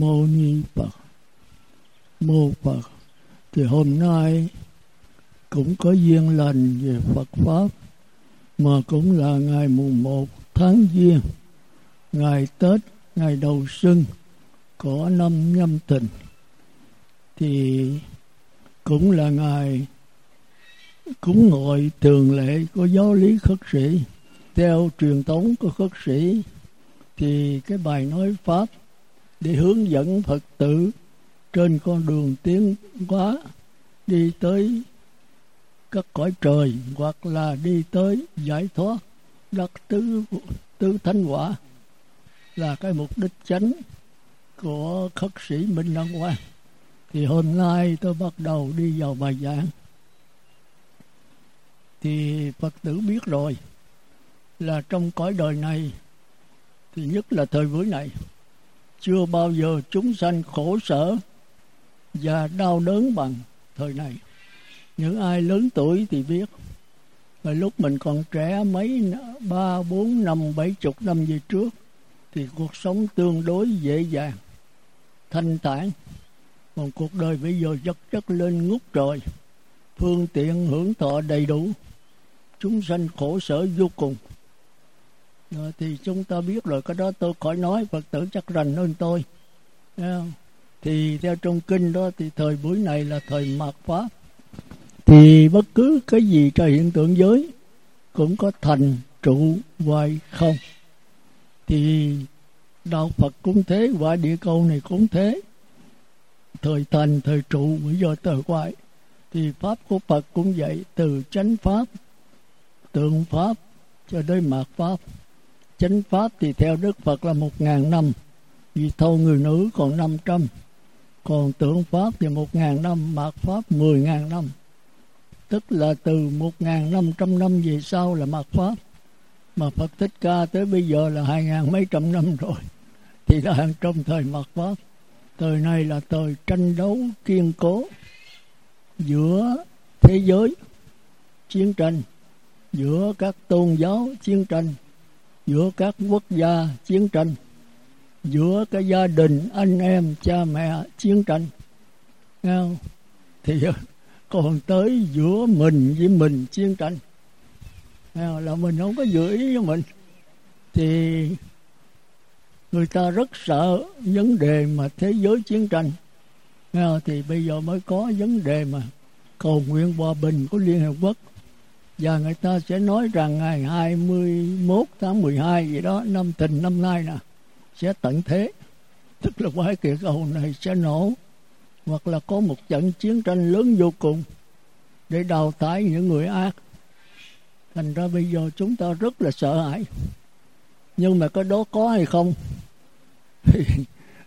mâu ni phật. Mô phật. Thì hôm nay cũng có duyên lành về phật pháp, mà cũng là ngày mùng một tháng giêng, ngày tết, ngày đầu xuân của năm nhâm thìn. Thì cũng là ngày cúng ngồi thường lệ của giáo lý khất sĩ. Theo truyền thống của khất sĩ, thì cái bài nói pháp để hướng dẫn phật tử, trên con đường tiến hóa, đi tới các cõi trời, hoặc là đi tới giải thoát, đắc tứ tứ thánh quả, là cái mục đích chánh của khất sĩ Minh Đăng Quang. Thì hôm nay tôi bắt đầu đi vào bài giảng. Thì Phật tử biết rồi, là trong cõi đời này, thì nhất là thời buổi này chưa bao giờ chúng sanh khổ sở và đau đớn bằng thời này. Những ai lớn tuổi thì biết, và lúc mình còn trẻ mấy, ba, bốn, năm, bảy chục năm về trước, thì cuộc sống tương đối dễ dàng, thanh thản. Còn cuộc đời bây giờ vật chất lên ngút trời, phương tiện hưởng thọ đầy đủ. Chúng sanh khổ sở vô cùng rồi thì chúng ta biết rồi, cái đó tôi khỏi nói, phật tử chắc rành hơn tôi. Thì theo trong kinh đó, thì thời buổi này là thời mạt pháp. Thì bất cứ cái gì cho hiện tượng giới cũng có thành trụ hoài không. Thì đạo Phật cũng thế và địa cầu này cũng thế. Thời thành, thời trụ bây giờ thời hoại. Thì pháp của Phật cũng vậy, từ chánh pháp, tượng pháp cho đến mạt pháp chánh pháp thì theo Đức Phật là một ngàn năm, vì thâu người nữ còn năm trăm. Còn tượng pháp thì một ngàn năm, mạt pháp mười ngàn năm. Tức là từ một ngàn năm trăm năm về sau là mạt pháp. Mà Phật Thích Ca tới bây giờ là hai ngàn mấy trăm năm rồi, thì đang trong thời mạt pháp. Thời này là thời tranh đấu, kiên cố giữa thế giới, chiến tranh, giữa các tôn giáo, chiến tranh giữa các quốc gia chiến tranh, giữa cái gia đình anh em, cha mẹ chiến tranh Nghe không? thì còn tới giữa mình với mình chiến tranh Nghe không? là mình không có giữ ý với mình thì người ta rất sợ vấn đề mà thế giới chiến tranh Nghe không? thì bây giờ mới có vấn đề mà cầu nguyện hòa bình của Liên Hợp Quốc và người ta sẽ nói rằng ngày 21 tháng 12 gì đó năm tình năm nay nè sẽ tận thế. Tức là quái kỳ cầu này sẽ nổ. Hoặc là có một trận chiến tranh lớn vô cùng để đào tải những người ác. Thành ra bây giờ chúng ta rất là sợ hãi. Nhưng mà cái đó có hay không? Thì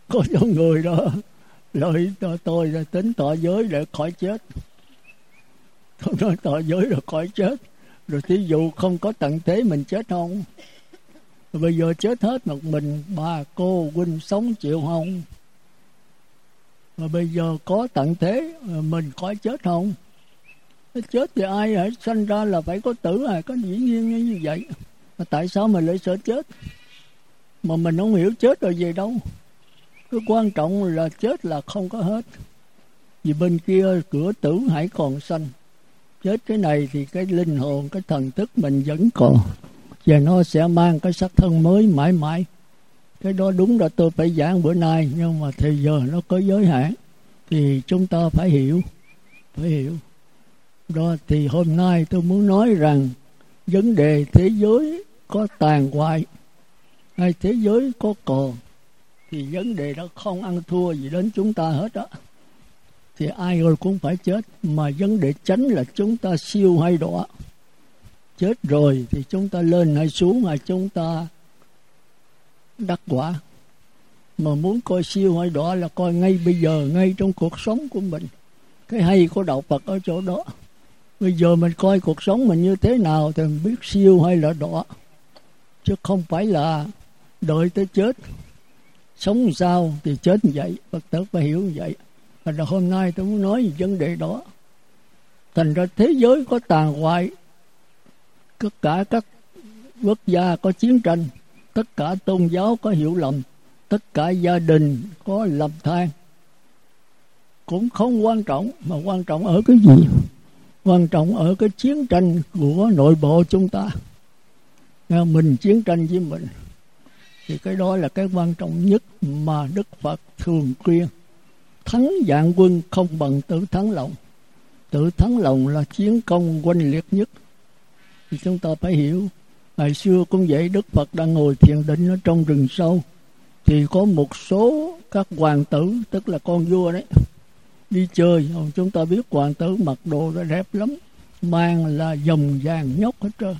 có những người đó lợi tôi, tôi là tính tỏ giới để khỏi chết không nói tỏ giới rồi khỏi chết. Rồi thí dụ không có tận thế mình chết không? Rồi bây giờ chết hết một mình, bà cô huynh sống chịu không? Mà bây giờ có tận thế, mình khỏi chết không? Chết thì ai hãy sanh ra là phải có tử à? Có dĩ nhiên như vậy. Mà tại sao mình lại sợ chết? Mà mình không hiểu chết rồi về đâu. Cái quan trọng là chết là không có hết. Vì bên kia cửa tử hãy còn sanh chết cái này thì cái linh hồn, cái thần thức mình vẫn còn. Và nó sẽ mang cái sắc thân mới mãi mãi. Cái đó đúng là tôi phải giảng bữa nay, nhưng mà thì giờ nó có giới hạn. Thì chúng ta phải hiểu phải hiểu. Đó, thì hôm nay tôi muốn nói rằng vấn đề thế giới có tàn hoại hay thế giới có còn thì vấn đề đó không ăn thua gì đến chúng ta hết đó thì ai rồi cũng phải chết. Mà vấn đề tránh là chúng ta siêu hay đọa. Chết rồi thì chúng ta lên hay xuống hay chúng ta đắc quả. Mà muốn coi siêu hay đọa là coi ngay bây giờ, ngay trong cuộc sống của mình. Cái hay của đạo Phật ở chỗ đó. Bây giờ mình coi cuộc sống mình như thế nào thì mình biết siêu hay là đọa. Chứ không phải là đợi tới chết. Sống sao thì chết như vậy, Phật tử phải hiểu như vậy thành ra hôm nay tôi muốn nói về vấn đề đó. Thành ra thế giới có tàn hoại tất cả các quốc gia có chiến tranh, tất cả tôn giáo có hiểu lầm, tất cả gia đình có lầm than. Cũng không quan trọng, mà quan trọng ở cái gì? Quan trọng ở cái chiến tranh của nội bộ chúng ta. Mình chiến tranh với mình, thì cái đó là cái quan trọng nhất mà Đức Phật thường khuyên thắng dạng quân không bằng tự thắng lòng. Tự thắng lòng là chiến công oanh liệt nhất. Thì chúng ta phải hiểu, ngày xưa cũng vậy, Đức Phật đang ngồi thiền định ở trong rừng sâu. Thì có một số các hoàng tử, tức là con vua đấy, đi chơi. Chúng ta biết hoàng tử mặc đồ nó đẹp lắm, mang là dòng vàng nhóc hết trơn.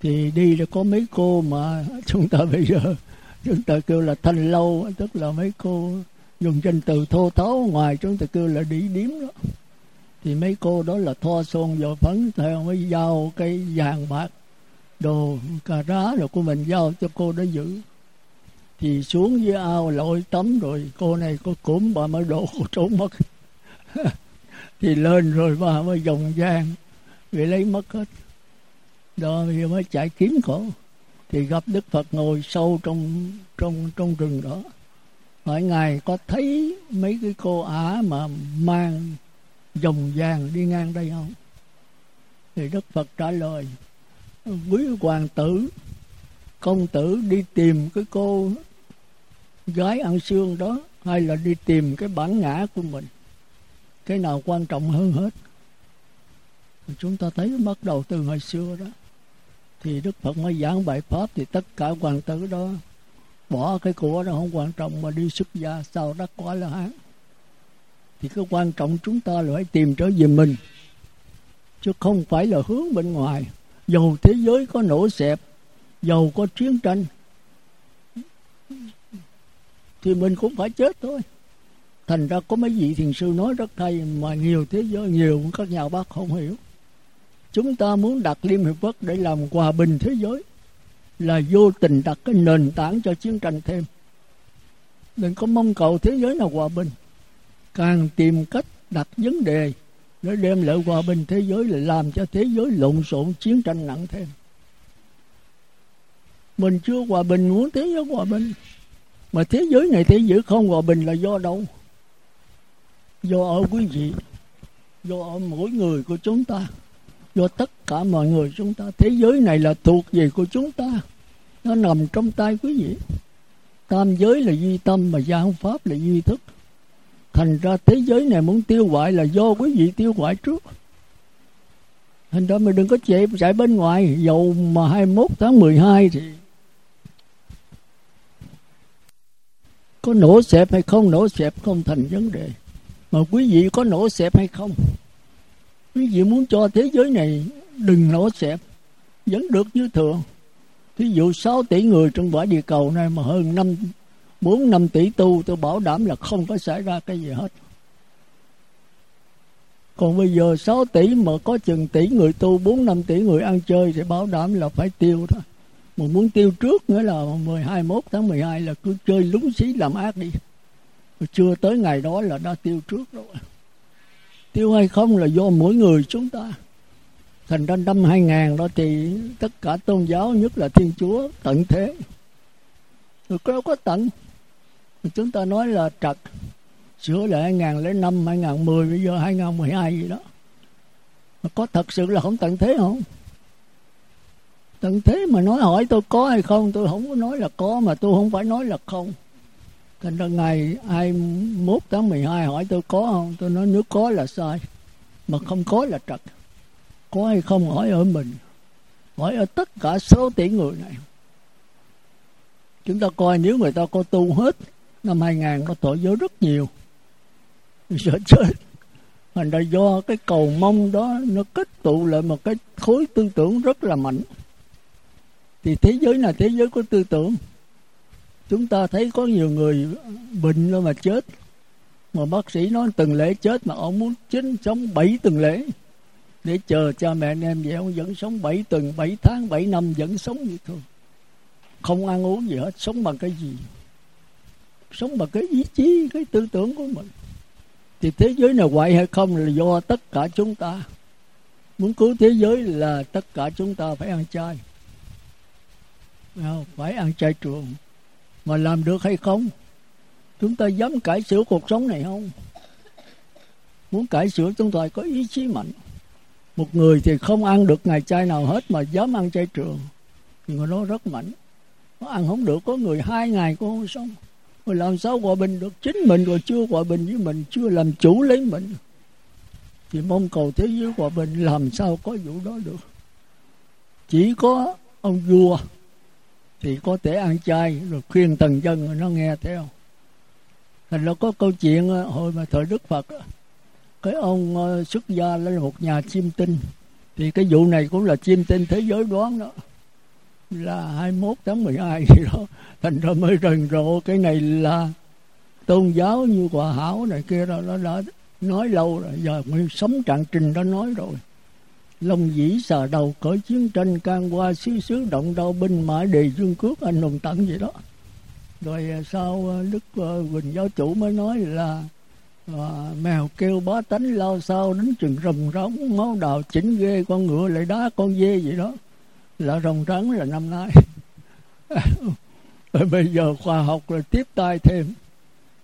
Thì đi là có mấy cô mà chúng ta bây giờ, chúng ta kêu là thanh lâu, tức là mấy cô dùng danh từ thô tháo ngoài chúng ta kêu là đĩ điếm đó. Thì mấy cô đó là thoa son vào phấn, theo mới giao cái vàng bạc, đồ cà rá rồi của mình giao cho cô đó giữ. Thì xuống dưới ao lội tắm rồi, cô này có cúm bà mới đổ trốn mất. Thì lên rồi bà mới dòng giang bị lấy mất hết. Đó, thì mới chạy kiếm cổ thì gặp đức phật ngồi sâu trong trong trong rừng đó hỏi ngài có thấy mấy cái cô ả mà mang dòng vàng đi ngang đây không? Thì đức phật trả lời, quý hoàng tử, công tử đi tìm cái cô gái ăn xương đó hay là đi tìm cái bản ngã của mình? Cái nào quan trọng hơn hết? Chúng ta thấy bắt đầu từ hồi xưa đó. Thì đức phật mới giảng bài pháp thì tất cả hoàng tử đó bỏ cái của nó không quan trọng mà đi xuất gia sau đắc quả là hán. Thì cái quan trọng chúng ta là phải tìm trở về mình, chứ không phải là hướng bên ngoài. Dầu thế giới có nổ xẹp, dầu có chiến tranh, thì mình cũng phải chết thôi. Thành ra có mấy vị thiền sư nói rất hay, mà nhiều thế giới, nhiều các nhà bác không hiểu. Chúng ta muốn đặt liên hiệp quốc để làm hòa bình thế giới là vô tình đặt cái nền tảng cho chiến tranh thêm. Đừng có mong cầu thế giới nào hòa bình. Càng tìm cách đặt vấn đề để đem lại hòa bình thế giới là làm cho thế giới lộn xộn, chiến tranh nặng thêm. Mình chưa hòa bình, muốn thế giới hòa bình. Mà thế giới này thế giới không hòa bình là do đâu? Do ở quý vị, do ở mỗi người của chúng ta do tất cả mọi người chúng ta. Thế giới này là thuộc về của chúng ta. Nó nằm trong tay quý vị. Tam giới là duy tâm mà gia pháp là duy thức. Thành ra thế giới này muốn tiêu hoại là do quý vị tiêu hoại trước. Thành ra mình đừng có chạy chạy bên ngoài. Dầu mà 21 tháng 12 thì có nổ xẹp hay không, nổ xẹp không thành vấn đề. Mà quý vị có nổ xẹp hay không? Quý vị muốn cho thế giới này đừng nổ xẹp vẫn được như thường. Thí dụ 6 tỷ người trong quả địa cầu này mà hơn năm, bốn, năm tỷ tu, tôi bảo đảm là không có xảy ra cái gì hết. Còn bây giờ 6 tỷ mà có chừng tỷ người tu 4 năm tỷ người ăn chơi thì bảo đảm là phải tiêu thôi. Mà muốn tiêu trước nữa là 12 21 tháng 12 là cứ chơi lúng xí làm ác đi. Chưa tới ngày đó là đã tiêu trước rồi tiêu hay không là do mỗi người chúng ta. Thành ra năm 2000 đó thì tất cả tôn giáo, nhất là thiên chúa, tận thế. Rồi có đâu có tận. Chúng ta nói là trật. Sửa lại 2005 2010 bây giờ 2012 gì đó. Mà có thật sự là không tận thế không? Tận thế mà nói hỏi tôi có hay không? Tôi không có nói là có, mà tôi không phải nói là không thành ra ngày 21 tháng 12 hỏi tôi có không? Tôi nói nếu có là sai, mà không có là trật có hay không hỏi ở mình. Hỏi ở tất cả số tỷ người này. Chúng ta coi nếu người ta có tu hết, năm 2000 có tội giới rất nhiều. Sợ chết thành ra do cái cầu mong đó nó kết tụ lại một cái khối tư tưởng rất là mạnh. Thì thế giới là thế giới của tư tưởng chúng ta thấy có nhiều người bệnh rồi mà chết. Mà bác sĩ nói từng lễ chết mà ông muốn chính sống bảy tuần lễ. Để chờ cha mẹ anh em vậy ông vẫn sống bảy tuần, bảy tháng, bảy năm vẫn sống như thường không ăn uống gì hết, sống bằng cái gì? Sống bằng cái ý chí, cái tư tưởng của mình. Thì thế giới này hoại hay không là do tất cả chúng ta. Muốn cứu thế giới là tất cả chúng ta phải ăn chay. Phải ăn chay trường mà làm được hay không? Chúng ta dám cải sửa cuộc sống này không? Muốn cải sửa chúng ta có ý chí mạnh. Một người thì không ăn được ngày chay nào hết mà dám ăn chay trường. Người đó rất mạnh. Nó ăn không được, có người hai ngày cũng không sống. Rồi làm sao hòa bình được? Chính mình rồi chưa hòa bình với mình, chưa làm chủ lấy mình. Thì mong cầu thế giới hòa bình, làm sao có vụ đó được? Chỉ có ông vua thì có thể ăn chay, rồi khuyên tần dân rồi nó nghe theo thành nó có câu chuyện à, hồi mà thời đức phật à, cái ông à, xuất gia lên một nhà chiêm tinh. Thì cái vụ này cũng là chiêm tinh thế giới đoán đó. Là 21 tháng 12 gì đó. Thành ra mới rần rộ, cái này là tôn giáo như quả hảo này kia đó, nó đã nói lâu rồi, giờ mới sống trạng trình đó nói rồi. Long dĩ sờ đầu cởi chiến tranh can qua xứ xứ động đau binh mã đề dương cước anh hùng tận gì đó. Rồi à, sau à, đức à, quỳnh giáo chủ mới nói là à, mèo kêu bá tánh lao sao đến chừng rồng rống máu đào chỉnh ghê con ngựa lại đá con dê vậy đó. Là rồng trắng là năm nay. Rồi bây giờ khoa học là tiếp tay thêm.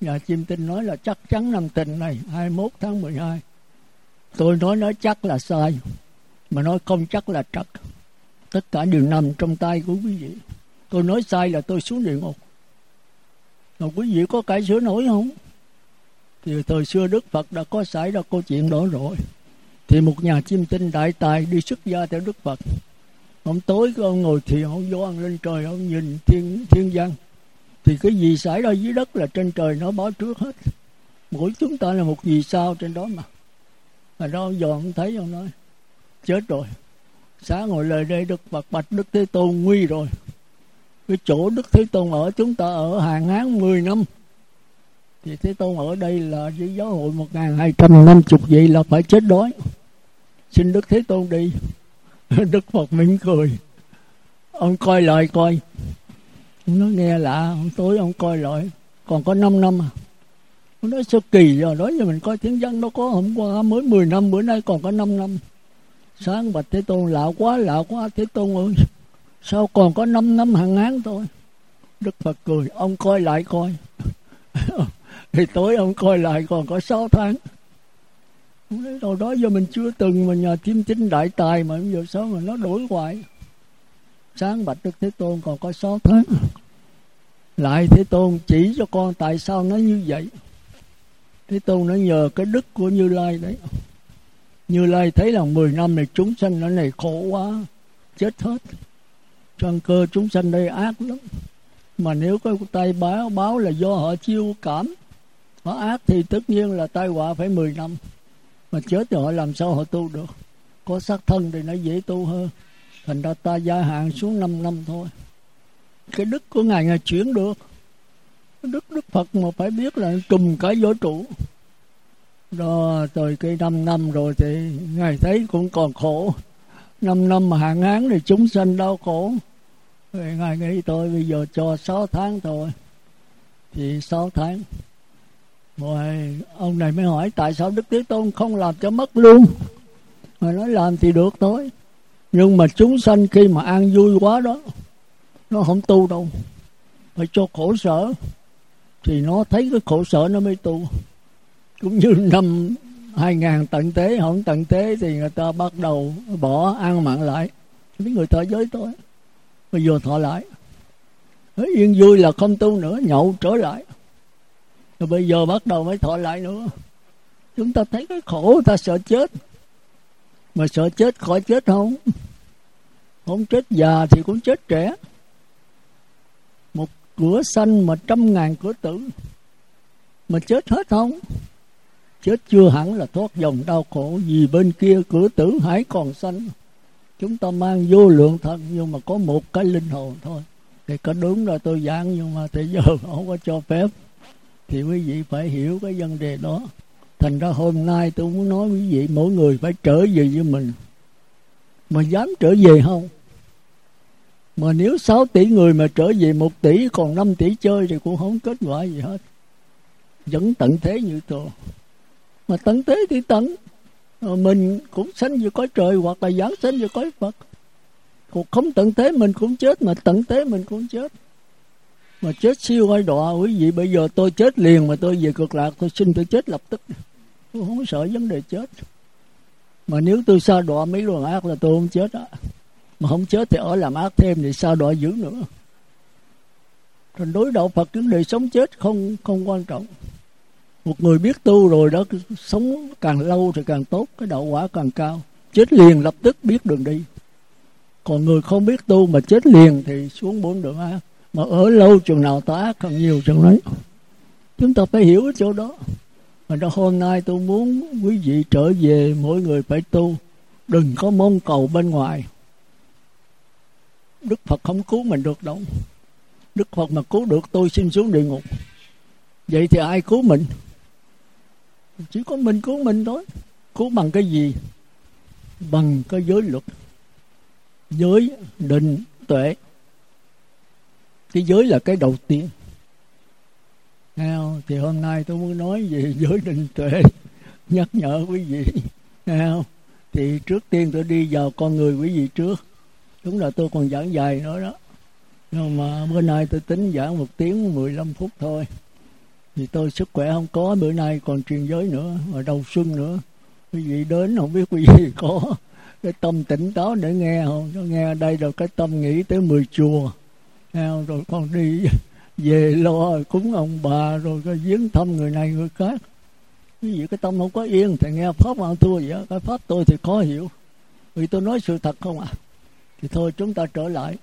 Nhà chim tinh nói là chắc chắn năm tình này 21 tháng 12 tôi nói nói chắc là sai mà nói không chắc là chắc tất cả đều nằm trong tay của quý vị. Tôi nói sai là tôi xuống địa ngục. Mà quý vị có cải sửa nổi không? Thì thời xưa đức phật đã có xảy ra câu chuyện đó rồi. Thì một nhà chim tinh đại tài đi xuất gia theo đức phật. Ông tối ông ngồi thiền, ông doan lên trời, ông nhìn thiên thiên văn. Thì cái gì xảy ra dưới đất là trên trời nó báo trước hết. Mỗi chúng ta là một vì sao trên đó mà. Mà đó ông dò ông thấy ông nói chết rồi. Sáng ngồi lời đây đức phật, bạch đức thế tôn nguy rồi. Cái chỗ đức thế tôn ở, chúng ta ở hàng hán 10 năm. Thì thế tôn ở đây là với giáo hội một ngàn hai trăm năm chục, vậy là phải chết đói. Xin đức thế tôn đi. Đức phật mỉm cười. Ông coi lại coi. Nó nghe lạ, hôm tối ông coi lại. Còn có 5 năm à. Ông nói sao kỳ rồi đó giờ mình coi tiếng văn nó có hôm qua mới 10 năm, bữa nay còn có 5 năm sáng bạch thế tôn lạ quá lạ quá, thế tôn ơi. Sao còn có 5 năm hàng án thôi? Đức phật cười, ông coi lại coi. Thì tối ông coi lại còn có 6 tháng. Đâu đó giờ mình chưa từng mà nhờ chiêm chính đại tài mà giờ sao mà nó đổi hoài? Sáng bạch đức thế tôn còn có 6 tháng. Lại thế tôn chỉ cho con tại sao nó như vậy? Thế tôn nó nhờ cái đức của như lai đấy như lai thấy là 10 năm này chúng sanh nó này khổ quá, chết hết. Trăng cơ chúng sanh đây ác lắm. Mà nếu có tay báo báo là do họ chiêu cảm. Họ ác thì tất nhiên là tai họa phải 10 năm. Mà chết thì họ làm sao họ tu được? Có xác thân thì nó dễ tu hơn. Thành ra ta gia hạn xuống 5 năm thôi. Cái đức của ngài ngài chuyển được. Đức đức phật mà phải biết là trùm cái vũ trụ đó, tôi cái năm năm rồi thì ngài thấy cũng còn khổ. Năm năm mà hạn hán thì chúng sanh đau khổ. Rồi ngài nghĩ tôi bây giờ cho 6 tháng thôi. Thì 6 tháng. Rồi, ông này mới hỏi, tại sao đức thế tôn không làm cho mất luôn? Ngài nói, làm thì được thôi. Nhưng mà chúng sanh khi mà an vui quá đó, nó không tu đâu. Phải cho khổ sở. Thì nó thấy cái khổ sở nó mới tu cũng như năm hai ngàn tận tế không tận tế thì người ta bắt đầu bỏ ăn mặn lại. Mấy người thọ giới thôi. Bây giờ thọ lại. Yên vui là không tu nữa, nhậu trở lại. Rồi bây giờ bắt đầu mới thọ lại nữa. Chúng ta thấy cái khổ, ta sợ chết. Mà sợ chết khỏi chết không? Không chết già thì cũng chết trẻ. Một cửa xanh mà trăm ngàn cửa tử. Mà chết hết không? Chết chưa hẳn là thoát dòng đau khổ, vì bên kia cửa tử hải còn xanh. Chúng ta mang vô lượng thân nhưng mà có một cái linh hồn thôi. Thì có đúng là tôi giảng, nhưng mà thế giờ không có cho phép. Thì quý vị phải hiểu cái vấn đề đó. Thành ra hôm nay tôi muốn nói quý vị, mỗi người phải trở về với mình. Mà dám trở về không? Mà nếu 6 tỷ người mà trở về 1 tỷ, còn 5 tỷ chơi thì cũng không kết quả gì hết. Vẫn tận thế như thường mà tận thế thì tận mình cũng sanh về cõi trời hoặc là giảng sanh về cõi Phật. Còn không tận thế mình cũng chết, mà tận thế mình cũng chết. Mà chết siêu hay đọa, quý vị, bây giờ tôi chết liền mà tôi về cực lạc, tôi xin tôi chết lập tức. Tôi không sợ vấn đề chết. Mà nếu tôi xa đọa mấy luồng ác là tôi không chết á. Mà không chết thì ở làm ác thêm thì sao đọa dữ nữa. Rồi đối đạo Phật, vấn đề sống chết không không quan trọng một người biết tu rồi đó sống càng lâu thì càng tốt, cái đạo quả càng cao. Chết liền, lập tức biết đường đi. Còn người không biết tu mà chết liền thì xuống bốn đường ác mà ở lâu chừng nào ta ác càng nhiều chừng đấy. Chúng ta phải hiểu ở chỗ đó. Mà đó, hôm nay tôi muốn quý vị trở về mỗi người phải tu. Đừng có mong cầu bên ngoài. Đức phật không cứu mình được đâu. Đức phật mà cứu được, tôi xin xuống địa ngục. Vậy thì ai cứu mình? Chỉ có mình cứu mình thôi. Cứu bằng cái gì? Bằng cái giới luật. Giới định tuệ. Cái giới là cái đầu tiên. Không? thì hôm nay tôi muốn nói về giới định tuệ. Nhắc nhở quý vị. Không? thì trước tiên tôi đi vào con người quý vị trước. Đúng là tôi còn giảng dài nữa đó. Nhưng mà bữa nay tôi tính giảng một tiếng 15 phút thôi thì tôi sức khỏe không có, bữa nay còn truyền giới nữa và đầu xuân nữa. Quý vị đến không biết quý vị có cái tâm tỉnh táo để nghe không? Nó nghe ở đây rồi cái tâm nghĩ tới mười chùa. Không? rồi con đi về lo cúng ông bà, rồi cái viếng thăm người này người khác. Quý vị, cái tâm không có yên thì nghe pháp ăn thua vậy cái pháp tôi thì khó hiểu. Vì tôi nói sự thật không ạ à? thì thôi, chúng ta trở lại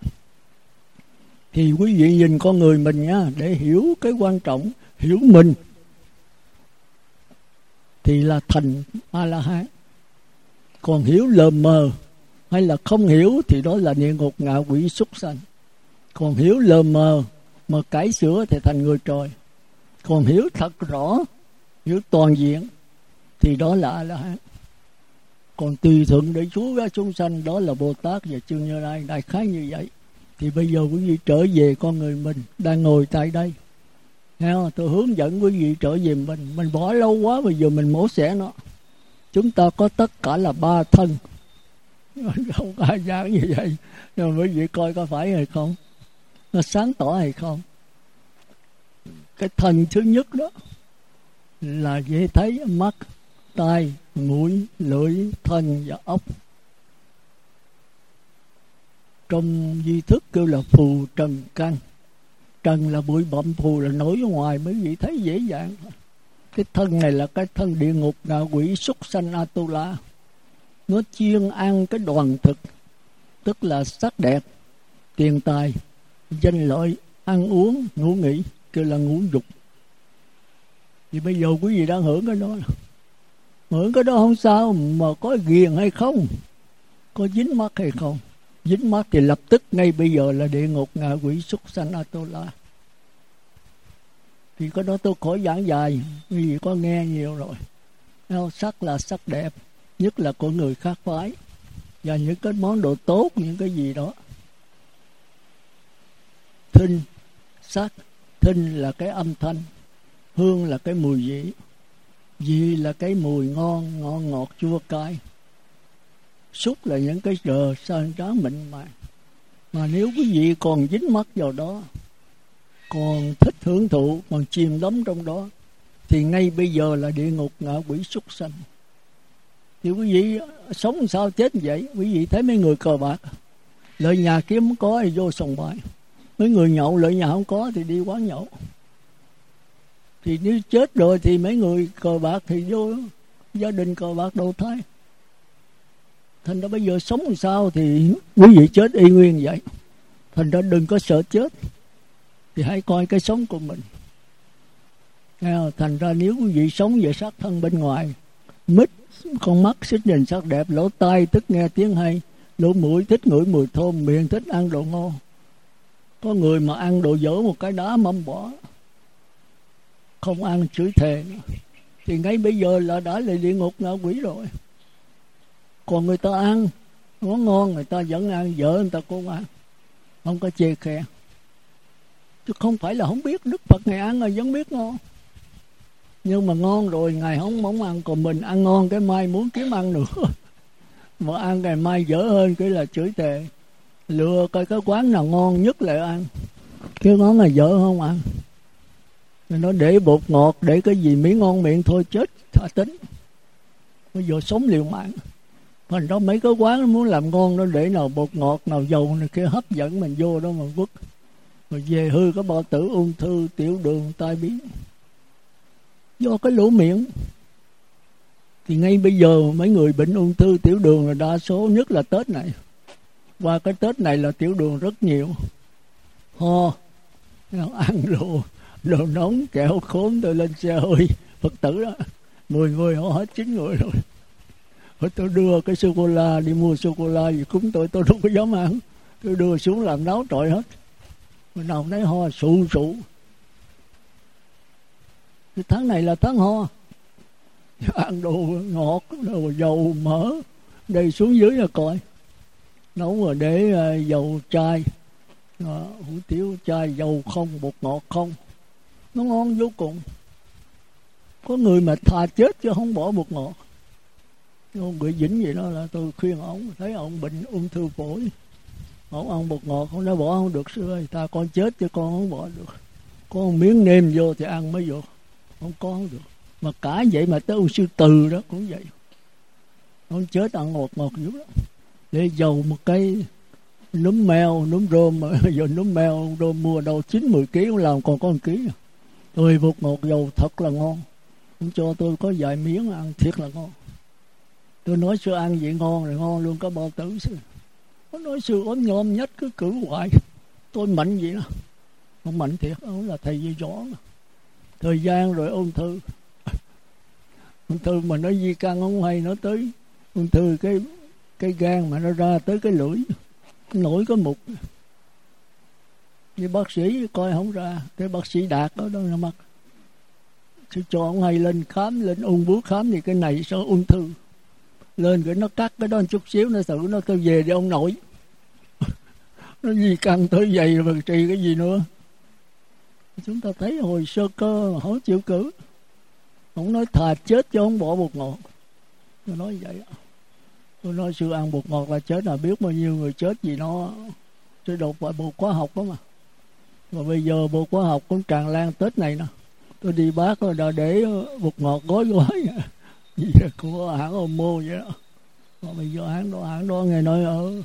thì quý vị nhìn con người mình nhá để hiểu cái quan trọng, hiểu mình, thì là thành a la hán còn hiểu lờ mờ hay là không hiểu thì đó là địa ngục ngạ quỷ súc sanh. Còn hiểu lờ mờ mà cải sửa thì thành người trời. Còn hiểu thật rõ, hiểu toàn diện thì đó là a la hán còn tùy thuận để chúa ra chúng sanh, đó là bồ tát và chư như lai, đại khái như vậy thì bây giờ quý vị trở về con người mình đang ngồi tại đây. Nghe không? tôi hướng dẫn quý vị trở về mình. Mình bỏ lâu quá, bây giờ mình mổ xẻ nó. Chúng ta có tất cả là ba thân. Không có ai giảng như vậy. Nhưng mà quý vị coi có phải hay không? Nó sáng tỏ hay không? Cái thân thứ nhất đó là dễ thấy mắt, tai, mũi, lưỡi, thân và ốc trong di thức kêu là phù trần căn. Trần là bụi bặm, phù là nổi ở ngoài mới vị thấy dễ dàng. Cái thân này là cái thân địa ngục ngạ quỷ súc sanh atula. Nó chuyên ăn cái đoàn thực, tức là sắc đẹp, tiền tài, danh lợi, ăn uống, ngủ nghỉ, kêu là ngủ dục. Thì bây giờ quý vị đang hưởng cái đó hưởng cái đó không sao, mà có ghiền hay không, có dính mắt hay không dính mắt thì lập tức, ngay bây giờ là địa ngục ngạ quỷ súc sanh atola thì có đó tôi khỏi giảng dài, vì có nghe nhiều rồi. Sắc là sắc đẹp, nhất là của người khác phái, và những cái món đồ tốt, những cái gì đó. Thinh, sắc, thinh là cái âm thanh, hương là cái mùi vị vị là cái mùi ngon ngon ngọt, chua cay xúc là những cái giờ sơn trắng mịn màng mà nếu quý vị còn dính mắt vào đó, còn thích hưởng thụ, còn chìm đắm trong đó, thì ngay bây giờ là địa ngục ngạ quỷ súc sanh. Thì quý vị sống sao chết vậy? Quý vị thấy mấy người cờ bạc, lợi nhà kiếm không có thì vô sòng bài. Mấy người nhậu lợi nhà không có thì đi quán nhậu. Thì nếu chết rồi thì mấy người cờ bạc thì vô gia đình cờ bạc đầu thai thành ra bây giờ sống làm sao thì quý vị chết y nguyên vậy. Thành ra đừng có sợ chết. Thì hãy coi cái sống của mình. Thành ra nếu quý vị sống về sắc thân bên ngoài, mít, con mắt thích nhìn sắc đẹp, lỗ tai thích nghe tiếng hay, lỗ mũi thích ngửi mùi thơm, miệng thích ăn đồ ngon. Có người mà ăn đồ dở một cái đá mâm bỏ. Không ăn chửi thề thì ngay bây giờ là đã là địa ngục ngạ quỷ rồi còn người ta ăn món ngon, người ta vẫn ăn, vợ người ta cũng ăn. Không có chê khe. Chứ không phải là không biết đức phật ngày ăn là vẫn biết ngon. Nhưng mà ngon rồi ngày không mong ăn, còn mình ăn ngon, cái mai muốn kiếm ăn nữa. Mà ăn ngày mai dở hơn, cái là chửi tệ lừa coi cái quán nào ngon nhất lại ăn. Cái món này dở không ăn. Nó để bột ngọt, để cái gì miếng ngon miệng thôi, chết thả tính. Bây giờ sống liều mạng mình đó mấy cái quán nó muốn làm ngon nó để nào bột ngọt, nào dầu này kia, hấp dẫn mình vô đó mà vứt rồi về hư có bao tử, ung thư, tiểu đường, tai biến. Do cái lỗ miệng. Thì ngay bây giờ mấy người bệnh ung thư, tiểu đường là đa số, nhất là tết này. Qua cái tết này là tiểu đường rất nhiều. Ho, ăn đồ đồ nóng, kẹo khốn, tôi lên xe hơi. Phật tử đó, mười người, họ hết chín người rồi rồi tôi đưa cái sô cô la đi mua sô cô la gì cúng tôi tôi không có dám ăn. Tôi đưa xuống làm náo trội hết. Rồi nào thấy ho sụ sụ. Cái tháng này là tháng ho. Ăn đồ ngọt đồ dầu mỡ. Đây xuống dưới là coi. Nấu rồi để uh, dầu chai. Đó, hủ tiếu chai dầu không bột ngọt không. Nó ngon vô cùng. Có người mà thà chết chứ không bỏ bột ngọt ông bị dính gì đó là tôi khuyên ông, thấy ông bệnh ung thư phổi. Ông ăn bột ngọt không nó bỏ không được sư ơi, ta con chết chứ con không bỏ được. Có một miếng nêm vô thì ăn mới vô, không có không được. Mà cả vậy mà tới ông sư từ đó cũng vậy. Ông chết ăn ngọt ngọt dữ lắm. Để dầu một cây núm mèo núm rôm mà giờ núm mèo rôm mua đâu chín mười ký cũng làm còn có một ký. Tôi bột ngọt, dầu thật là ngon. Ông cho tôi có vài miếng ăn thiệt là ngon tôi nói sư ăn vậy ngon rồi ngon luôn, có bao tử sư nó nói sư ốm nhom nhất cứ cử hoài. Tôi mạnh vậy đó. Không mạnh thiệt, ông là thầy dây gió mà. Thời gian rồi ung thư. Ung thư mà nó di căn không hay nó tới ung thư cái cái gan mà nó ra tới cái lưỡi. Nổi có mục. Như bác sĩ coi không ra cái bác sĩ đạt đó đó là mặt chứ cho ông hay lên khám, lên ung bướu khám thì cái này sao ung thư? Lên cái nó cắt cái đó một chút xíu, nó tự nó tôi về để ông nội. Nó gì căng tới vậy rồi trì cái gì nữa. Chúng ta thấy hồi sơ cơ mà không chịu cử. Ông nói thà chết cho ông bỏ bột ngọt. Tôi nói vậy tôi nói sư ăn bột ngọt là chết là biết bao nhiêu người chết vì nó. Tôi đột phải bột hóa học đó mà. Và bây giờ bột khoa học cũng tràn lan tết này nè. Tôi đi bác rồi đã để bột ngọt gói gói. của hãng Omo vậy đó. Mà bây giờ hãng đó hãng đó nghe nói ở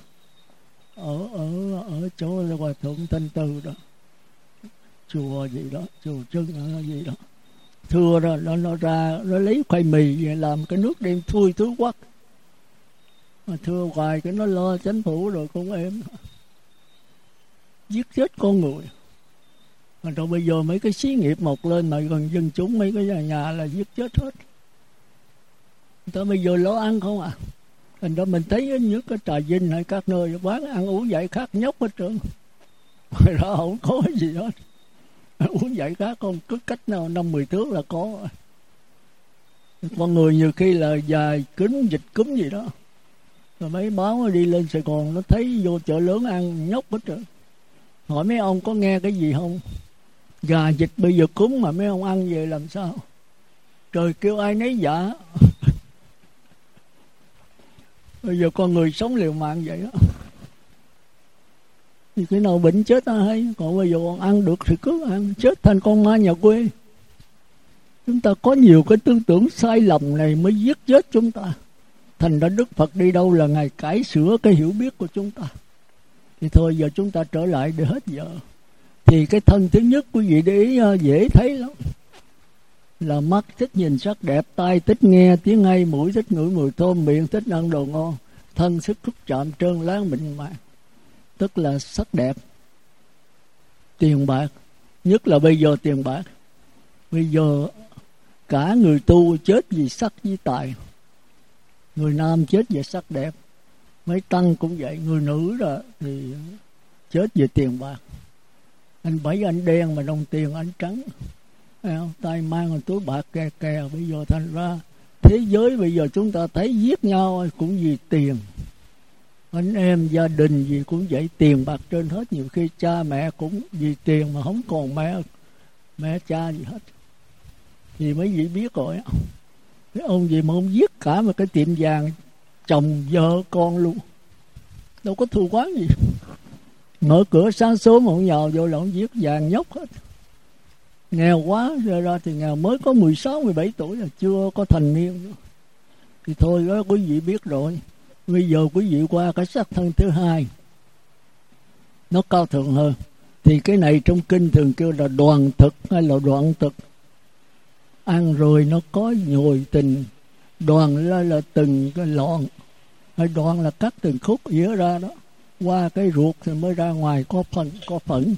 ở ở ở chỗ hòa thượng thanh từ đó. Chùa gì đó chùa trưng gì đó. Thưa đó nó nó ra nó lấy khoai mì về làm cái nước đem thui thứ quắc. Mà thưa hoài cái nó lo chánh phủ rồi cũng em giết chết con người. Mà rồi bây giờ mấy cái xí nghiệp mọc lên mà gần dân chúng mấy cái nhà, nhà là giết chết hết tới bây giờ lo ăn không à? Thành ra mình thấy những cái trà vinh hay các nơi, quán ăn uống dạy khác nhóc hết trơn. Ngoài ra không có gì hết. Uống dạy khác không? Cứ cách nào năm mười thước là có. Con người nhiều khi là dài kính dịch cúm gì đó. Rồi mấy báo đi lên sài gòn, nó thấy vô chợ lớn ăn nhóc hết trơn. Hỏi mấy ông có nghe cái gì không? Gà dịch bây giờ cúm mà mấy ông ăn về làm sao? Trời kêu ai nấy dạ bây giờ con người sống liều mạng vậy đó. Thì cái nào bệnh chết ta hay, còn bây giờ còn ăn được thì cứ ăn. Chết thành con ma nhà quê. Chúng ta có nhiều cái tư tưởng sai lầm này mới giết chết chúng ta. Thành ra đức phật đi đâu là ngày cải sửa cái hiểu biết của chúng ta. Thì thôi, giờ chúng ta trở lại để hết giờ. Thì cái thân thứ nhất quý vị để ý à, dễ thấy lắm là mắt thích nhìn sắc đẹp, tai thích nghe, tiếng hay mũi thích ngửi mùi thơm, miệng thích ăn đồ ngon, thân sức xúc chạm trơn láng mịn màng. Tức là sắc đẹp. Tiền bạc. Nhất là bây giờ tiền bạc. Bây giờ cả người tu chết vì sắc với tài. Người nam chết vì sắc đẹp. Mấy tăng cũng vậy, người nữ đó thì chết vì tiền bạc. Anh bảy anh đen mà đồng tiền anh trắng tay mang một túi bạc kè kè, bây giờ thành ra thế giới bây giờ chúng ta thấy giết nhau cũng vì tiền. Anh em gia đình gì cũng vậy, tiền bạc trên hết. Nhiều khi cha mẹ cũng vì tiền mà không còn mẹ mẹ cha gì hết. Thì mấy vị biết rồi. Cái ông gì mà ông giết cả một cái tiệm vàng chồng vợ con luôn. Đâu có thù quán gì. Mở cửa sáng sớm ông nhào vô là ông giết, vàng nhóc hết nghèo quá ra ra thì nghèo. Mới có 16, 17 tuổi là chưa có thành niên nữa. thì thôi đó quý vị biết rồi. Bây giờ quý vị qua cái sắc thân thứ hai. Nó cao thượng hơn. Thì cái này trong kinh thường kêu là đoàn thực hay là đoạn thực. Ăn rồi nó có nhồi tình. Đoàn là là từng cái lọn hay đoàn là cắt từng khúc dĩa ra đó. Qua cái ruột thì mới ra ngoài có phần có phẫn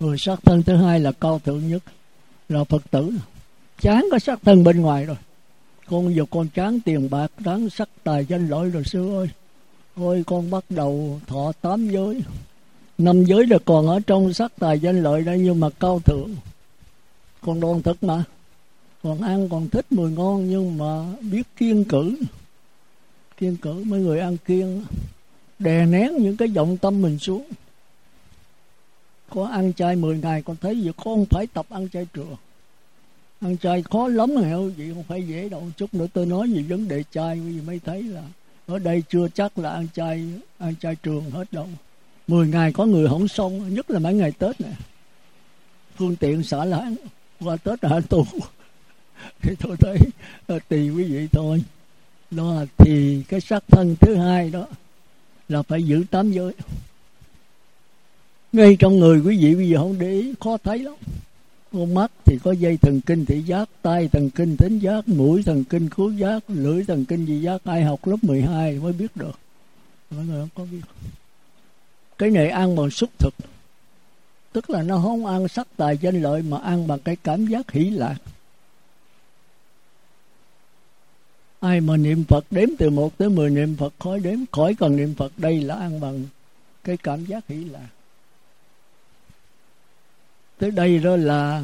người sắc thân thứ hai là cao thượng nhất, là phật tử. Chán có sắc thân bên ngoài rồi. Con giờ con chán tiền bạc chán sắc tài danh lợi rồi, sư ơi. Ôi, con bắt đầu thọ tám giới. Năm giới là còn ở trong sắc tài danh lợi đây, nhưng mà cao thượng. Còn đoan thực mà. Còn ăn còn thích mùi ngon, nhưng mà biết kiên cử. Kiên cử, mấy người ăn kiêng, đè nén những cái vọng tâm mình xuống có ăn chay 10 ngày, con thấy gì? Con phải tập ăn chay trường ăn chay khó lắm, hiểu gì? Không phải dễ đâu. Chút nữa tôi nói về vấn đề chay, quý vị mới thấy là ở đây chưa chắc là ăn chay ăn chay trường hết đâu. 10 ngày có người không xong, nhất là mấy ngày tết này phương tiện xả láng, qua tết là tu? Thì tôi thấy ờ, tùy quý vị thôi. Đó thì cái sắc thân thứ hai đó là phải giữ tám giới ngay trong người quý vị bây giờ không để ý, khó thấy lắm. Con mắt thì có dây thần kinh thị giác tay thần kinh thính giác, mũi thần kinh khứu giác, lưỡi thần kinh vị giác. Ai học lớp 12 mới biết được. Mọi người không có biết. Cái này ăn bằng xúc thực. Tức là nó không ăn sắc tài danh lợi mà ăn bằng cái cảm giác hỷ lạc. Ai mà niệm phật đếm từ một tới mười, niệm phật khỏi đếm, khỏi cần niệm phật, đây là ăn bằng cái cảm giác hỷ lạc tới đây đó là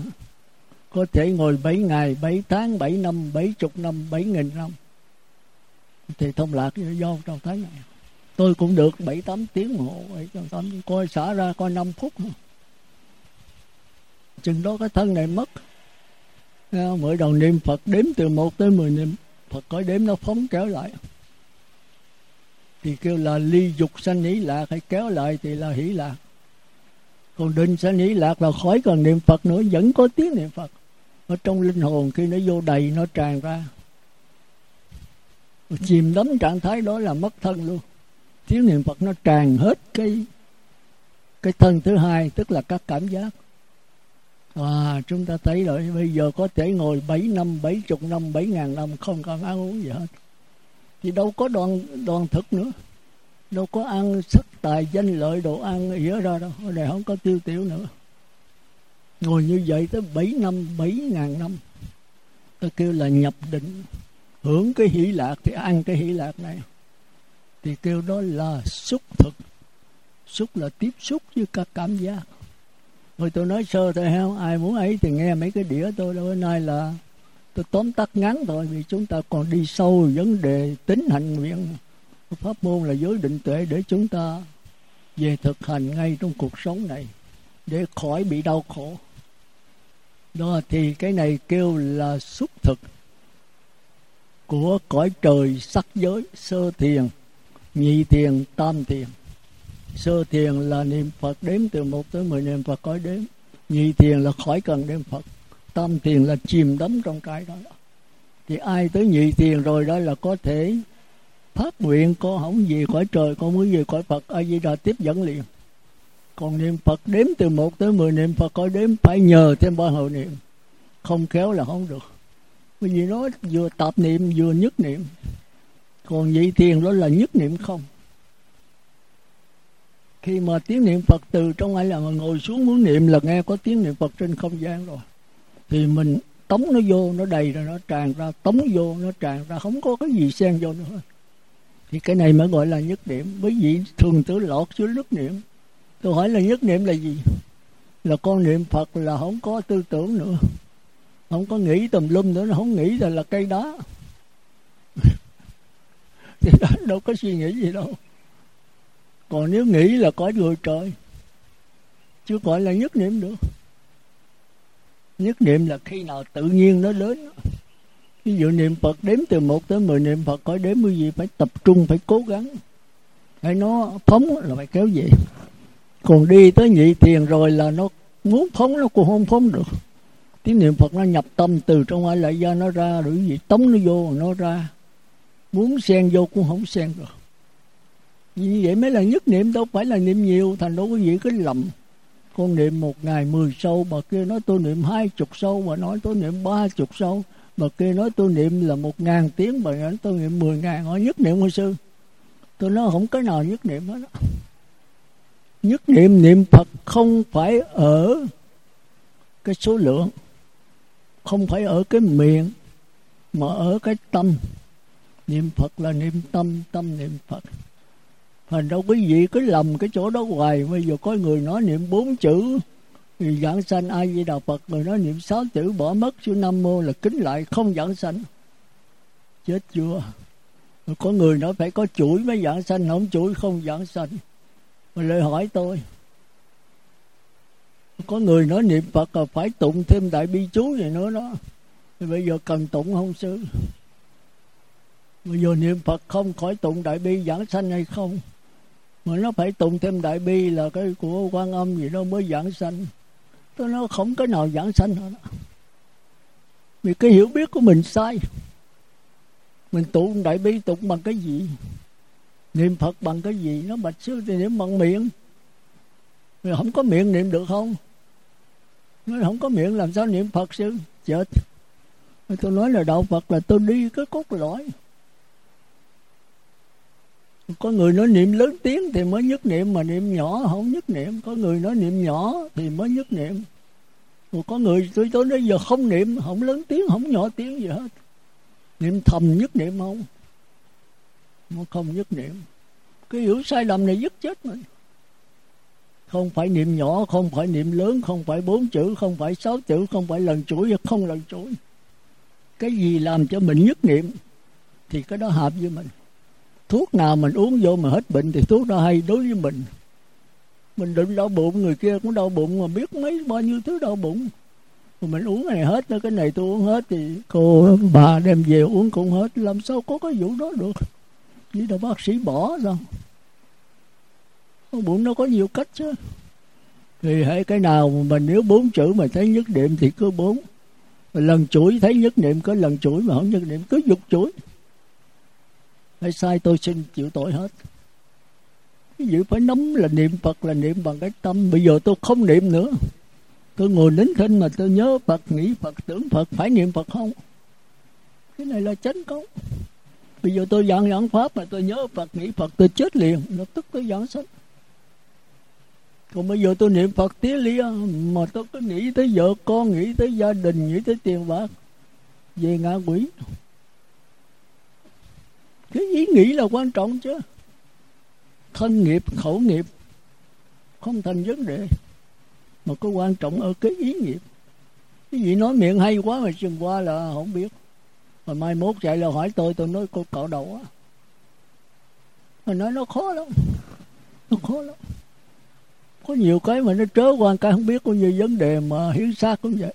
có thể ngồi bảy ngày, bảy tháng, bảy năm, bảy chục năm, bảy nghìn năm. Thì thông lạc do trong tháng này. Tôi cũng được bảy tám tiếng hộ hồ bảy tám coi xả ra coi năm phút chừng đó cái thân này mất. À, mỗi đầu niệm phật đếm từ một tới mười niệm. Phật có đếm nó phóng kéo lại. Thì kêu là ly dục sanh hỷ lạc hay kéo lại thì là hỷ lạc còn định sẽ nghĩ lạc là khỏi cần niệm phật nữa vẫn có tiếng niệm phật ở trong linh hồn khi nó vô đầy nó tràn ra chìm đắm trạng thái đó là mất thân luôn tiếng niệm phật nó tràn hết cái cái thân thứ hai tức là các cảm giác à, chúng ta thấy rồi bây giờ có thể ngồi bảy năm, 70 năm, bảy ngàn năm không cần ăn uống gì hết. Thì đâu có đoàn đoàn thực nữa. Đâu có ăn sắc tài danh lợi đồ ăn ỉa ra đâu. Ở đây không có tiêu tiểu nữa. Ngồi như vậy tới 7 năm, 7 ngàn năm. Ta kêu là nhập định. Hưởng cái hỷ lạc thì ăn cái hỷ lạc này. Thì kêu đó là xúc thực. Xúc là tiếp xúc với các cảm giác rồi tôi nói sơ thôi không ai muốn ấy thì nghe mấy cái đĩa tôi đâu nay là tôi tóm tắt ngắn thôi vì chúng ta còn đi sâu vấn đề tính hạnh nguyện pháp môn là giới định tuệ để chúng ta về thực hành ngay trong cuộc sống này, để khỏi bị đau khổ. Đó thì cái này kêu là xúc thực của cõi trời sắc giới, sơ thiền, nhị thiền, tam thiền. Sơ thiền là niệm phật đếm từ một tới mười niệm phật cõi đếm, nhị thiền là khỏi cần đếm phật, tam thiền là chìm đắm trong cái đó. Thì ai tới nhị thiền rồi đó là có thể phát nguyện con không gì khỏi trời con muốn gì khỏi phật. A di đà tiếp dẫn liền. Còn niệm phật đếm từ một tới mười, niệm phật có đếm, phải nhờ thêm ba hồi niệm. Không khéo là không được. Bởi vì nó vừa tạp niệm, vừa nhất niệm. Còn vị thiền đó là nhất niệm không. Khi mà tiếng niệm phật từ trong ai là mà ngồi xuống muốn niệm là nghe có tiếng niệm phật trên không gian rồi. Thì mình tống nó vô, nó đầy rồi, nó tràn ra, tống vô, nó tràn ra. Không có cái gì xen vô nữa thì cái này mới gọi là nhất niệm. Bởi vì thường tử lọt xuống nhất niệm. Tôi hỏi là nhất niệm là gì? Là con niệm phật là không có tư tưởng nữa. Không có nghĩ tùm lum nữa, nó không nghĩ là là cây đá. Thì đó, đâu có suy nghĩ gì đâu. Còn nếu nghĩ là có người trời, chứ gọi là nhất niệm được. Nhất niệm là khi nào tự nhiên nó đến ví dụ niệm phật đếm từ một tới mười, niệm phật khỏi đếm cái gì phải tập trung, phải cố gắng. Hay nó phóng là phải kéo về. Còn đi tới nhị thiền rồi là nó muốn phóng, nó cũng không phóng được. Tiếng niệm phật nó nhập tâm từ trong ai lại ra nó ra, rồi gì tống nó vô, nó ra. Muốn xen vô cũng không xen được. Vì vậy mới là nhất niệm, đâu phải là niệm nhiều, thành đâu có gì cái lầm. Con niệm một ngày mười sâu, bà kia nói tôi niệm hai chục sâu, bà nói tôi niệm ba chục sâu bà kia nói tôi niệm là một ngàn tiếng bà nói tôi niệm mười ngàn, hỏi nhất niệm hồi sư tôi nói không cái nào nhất niệm hết đó. nhất niệm niệm phật không phải ở cái số lượng, không phải ở cái miệng, mà ở cái tâm. Niệm phật là niệm tâm tâm niệm phật. Thành đâu quý vị cứ lầm cái chỗ đó hoài. Bây giờ có người nói niệm bốn chữ người giảng sanh ai di đà phật người nói niệm sáu chữ bỏ mất, chữ nam mô là kính lại không giảng sanh. Chết chưa? Có người nói phải có chuỗi mới giảng sanh, không chuỗi không giảng sanh. Mà lời hỏi tôi, có người nói niệm phật là phải tụng thêm đại bi chú gì nữa đó. Thì bây giờ cần tụng không sư? Bây giờ niệm phật không khỏi tụng đại bi giảng sanh hay không? Mà nó phải tụng thêm đại bi là cái của quan âm gì đó mới giảng sanh tôi nói không cái nào giảng sanh hết vì cái hiểu biết của mình sai. Mình tụng đại bi tụng bằng cái gì? Niệm phật bằng cái gì? Nó bạch sư thì niệm bằng miệng. Mình không có miệng niệm được không? Nó không có miệng làm sao niệm phật sư chết. Tôi nói là đạo phật là tôi đi cái cốt lõi có người nói niệm lớn tiếng thì mới nhất niệm, mà niệm nhỏ không nhất niệm. Có người nói niệm nhỏ thì mới nhất niệm. Mà có người tôi tới nói giờ không niệm, không lớn tiếng, không nhỏ tiếng gì hết. Niệm thầm nhất niệm không? Nó không nhất niệm. Cái hiểu sai lầm này dứt chết mình. Không phải niệm nhỏ, không phải niệm lớn, không phải bốn chữ, không phải sáu chữ, không phải lần chuỗi, không lần chuỗi. Cái gì làm cho mình nhất niệm thì cái đó hợp với mình thuốc nào mình uống vô mà hết bệnh thì thuốc đó hay đối với mình. Mình định đau bụng, người kia cũng đau bụng mà biết mấy, bao nhiêu thứ đau bụng. Mà mình uống này hết, cái này tôi uống hết thì cô bà đem về uống cũng hết. Làm sao có cái vụ đó được? Chỉ là bác sĩ bỏ sao bụng nó có nhiều cách chứ. Thì hãy cái nào mà mình nếu bốn chữ mà thấy nhất niệm thì cứ bốn. Lần chuỗi thấy nhất niệm, có lần chuỗi mà không nhất niệm, cứ dục chuỗi phải sai tôi xin chịu tội hết. Cái gì phải nắm là niệm phật là niệm bằng cái tâm. Bây giờ tôi không niệm nữa. Tôi ngồi nín thinh mà tôi nhớ phật, nghĩ phật, tưởng phật, phải niệm phật không? Cái này là chánh công bây giờ tôi giảng giảng pháp mà tôi nhớ phật, nghĩ phật, tôi chết liền. Lập tức tôi giảng sách còn bây giờ tôi niệm phật tía lia mà tôi cứ nghĩ tới vợ con, nghĩ tới gia đình, nghĩ tới tiền bạc. Về ngã quỷ cái ý nghĩ là quan trọng chứ. Thân nghiệp, khẩu nghiệp, không thành vấn đề, mà có quan trọng ở cái ý nghiệp. Cái gì nói miệng hay quá mà chừng qua là không biết. Mà mai mốt chạy là hỏi tôi tôi nói cô cạo đầu á. Mà nói nó khó lắm, nó khó lắm. Có nhiều cái mà nó trớ qua, cái không biết có nhiều vấn đề mà hiến xác cũng vậy.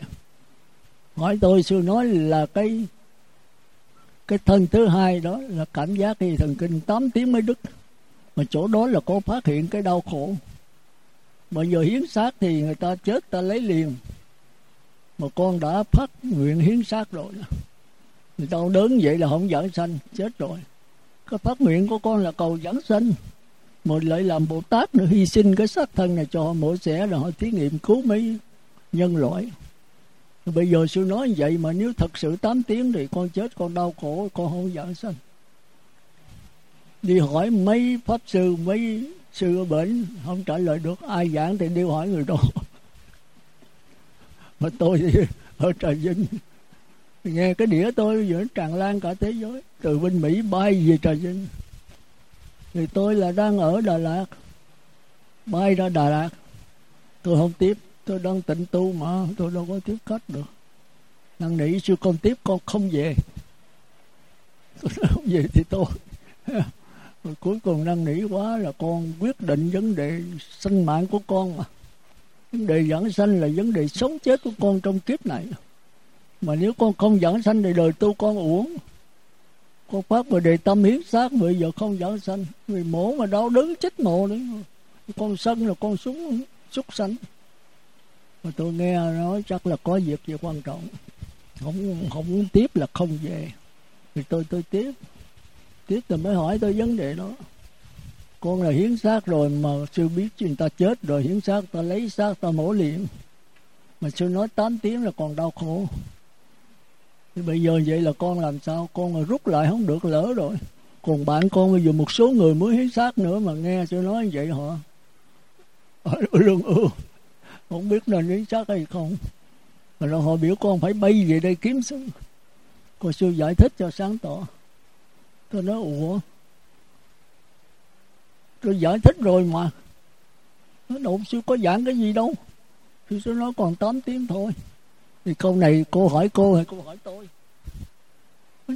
Hỏi tôi sư nói là cái cái thân thứ hai đó là cảm giác thì thần kinh 8 tiếng mới đứt. Mà chỗ đó là có phát hiện cái đau khổ. Mà giờ hiến xác thì người ta chết, ta lấy liền. Mà con đã phát nguyện hiến xác rồi. Người ta đớn vậy là không giảng sanh, chết rồi. Cái phát nguyện của con là cầu giảng sanh. Mà lại làm bồ tát nữa, hy sinh cái xác thân này cho họ mổ xẻ rồi họ thí nghiệm cứu mấy nhân loại bây giờ sư nói vậy mà nếu thật sự 8 tiếng thì con chết, con đau khổ, con không giảng sanh. Đi hỏi mấy pháp sư, mấy sư ở bệnh không trả lời được. Ai giảng thì đi hỏi người đó. Mà tôi thì ở trà vinh. Nghe cái đĩa tôi, giờ tràn lan cả thế giới. Từ bên mỹ bay về trà vinh. Thì tôi là đang ở đà lạt. Bay ra đà lạt. Tôi không tiếp tôi đang tịnh tu mà, tôi đâu có tiếp khách được. Năn nỉ sư con tiếp, con không về. Tôi nói không về thì tôi. Rồi cuối cùng năn nỉ quá là con quyết định vấn đề sinh mạng của con mà. Vấn đề giảng sanh là vấn đề sống chết của con trong kiếp này. Mà nếu con không giảng sanh thì đời tu con uổng. Con phát về đề tâm hiến xác bây giờ không giảng sanh. Vì mổ mà đau đớn chết mộ nữa. Con sân là con súng súc sanh mà tôi nghe nói chắc là có việc gì quan trọng. Không không muốn tiếp là không về. Thì tôi tôi tiếp. Tiếp tôi mới hỏi tôi vấn đề đó. Con là hiến xác rồi mà sư biết người ta chết rồi hiến xác, ta lấy xác, ta mổ liền. Mà sư nói 8 tiếng là còn đau khổ. Thì bây giờ vậy là con làm sao? Con là rút lại không được, lỡ rồi. Còn bạn con bây giờ một số người mới hiến xác nữa mà nghe sư nói vậy họ lương ưu không biết là lý xác hay không. Mà rồi họ biểu con phải bay về đây kiếm sư cô sư giải thích cho sáng tỏ. Tôi nói, ủa? Tôi giải thích rồi mà. Nó đâu sư có giảng cái gì đâu. Sư sư nói, còn 8 tiếng thôi. Thì câu này cô hỏi cô hay cô hỏi tôi?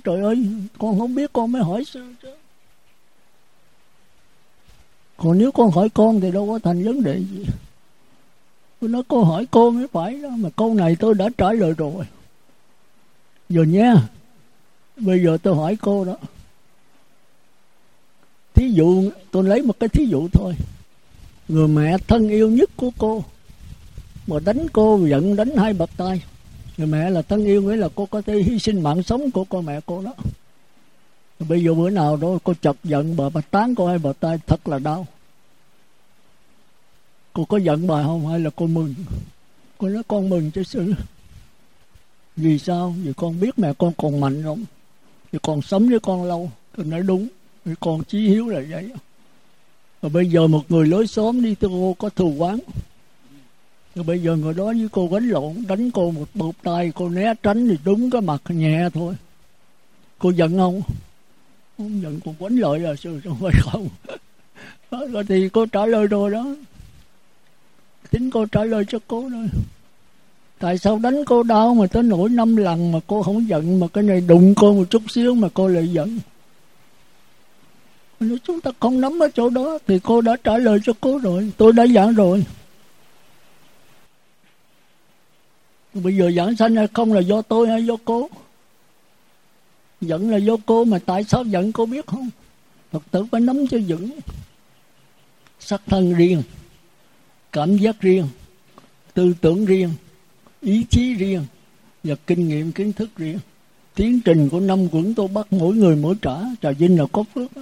Trời ơi, con không biết con mới hỏi sư chứ. Còn nếu con hỏi con thì đâu có thành vấn đề gì tôi nói, cô hỏi cô mới phải đó, mà câu này tôi đã trả lời rồi. Giờ nha bây giờ tôi hỏi cô đó. Thí dụ, tôi lấy một cái thí dụ thôi. Người mẹ thân yêu nhất của cô mà đánh cô, giận đánh hai bậc tay. Người mẹ là thân yêu nghĩa là cô có thể hy sinh mạng sống của con mẹ cô đó. Bây giờ bữa nào đó cô chật giận bà bà tán cô hai bờ tay, thật là đau cô có giận bà không? Hay là cô mừng? Cô nói, con mừng chứ sư vì sao? Vì con biết mẹ con còn mạnh không vì con sống với con lâu. Tôi nói, đúng, vì con chí hiếu là vậy. Và bây giờ một người lối xóm đi, tôi cô có thù quán rồi bây giờ người đó với cô đánh lộn, đánh cô một bột tay, cô né tránh thì đúng cái mặt nhẹ thôi. Cô giận không? Không giận, cô quánh lợi là sư không phải không. Rồi thì cô trả lời rồi đó chính cô trả lời cho cô thôi. Tại sao đánh cô đau mà tới nỗi năm lần mà cô không giận, mà cái này đụng cô một chút xíu mà cô lại giận? Nếu chúng ta không nắm ở chỗ đó thì cô đã trả lời cho cô rồi, tôi đã giảng rồi. Bây giờ giảng sanh hay không là do tôi hay do cô? Giận là do cô mà tại sao giận cô biết không? Phật tử phải nắm cho vững sắc thân riêng cảm giác riêng, tư tưởng riêng, ý chí riêng và kinh nghiệm, kiến thức riêng. Tiến trình của năm quẩn tôi bắt mỗi người mỗi trả. Trà vinh là có phước đó.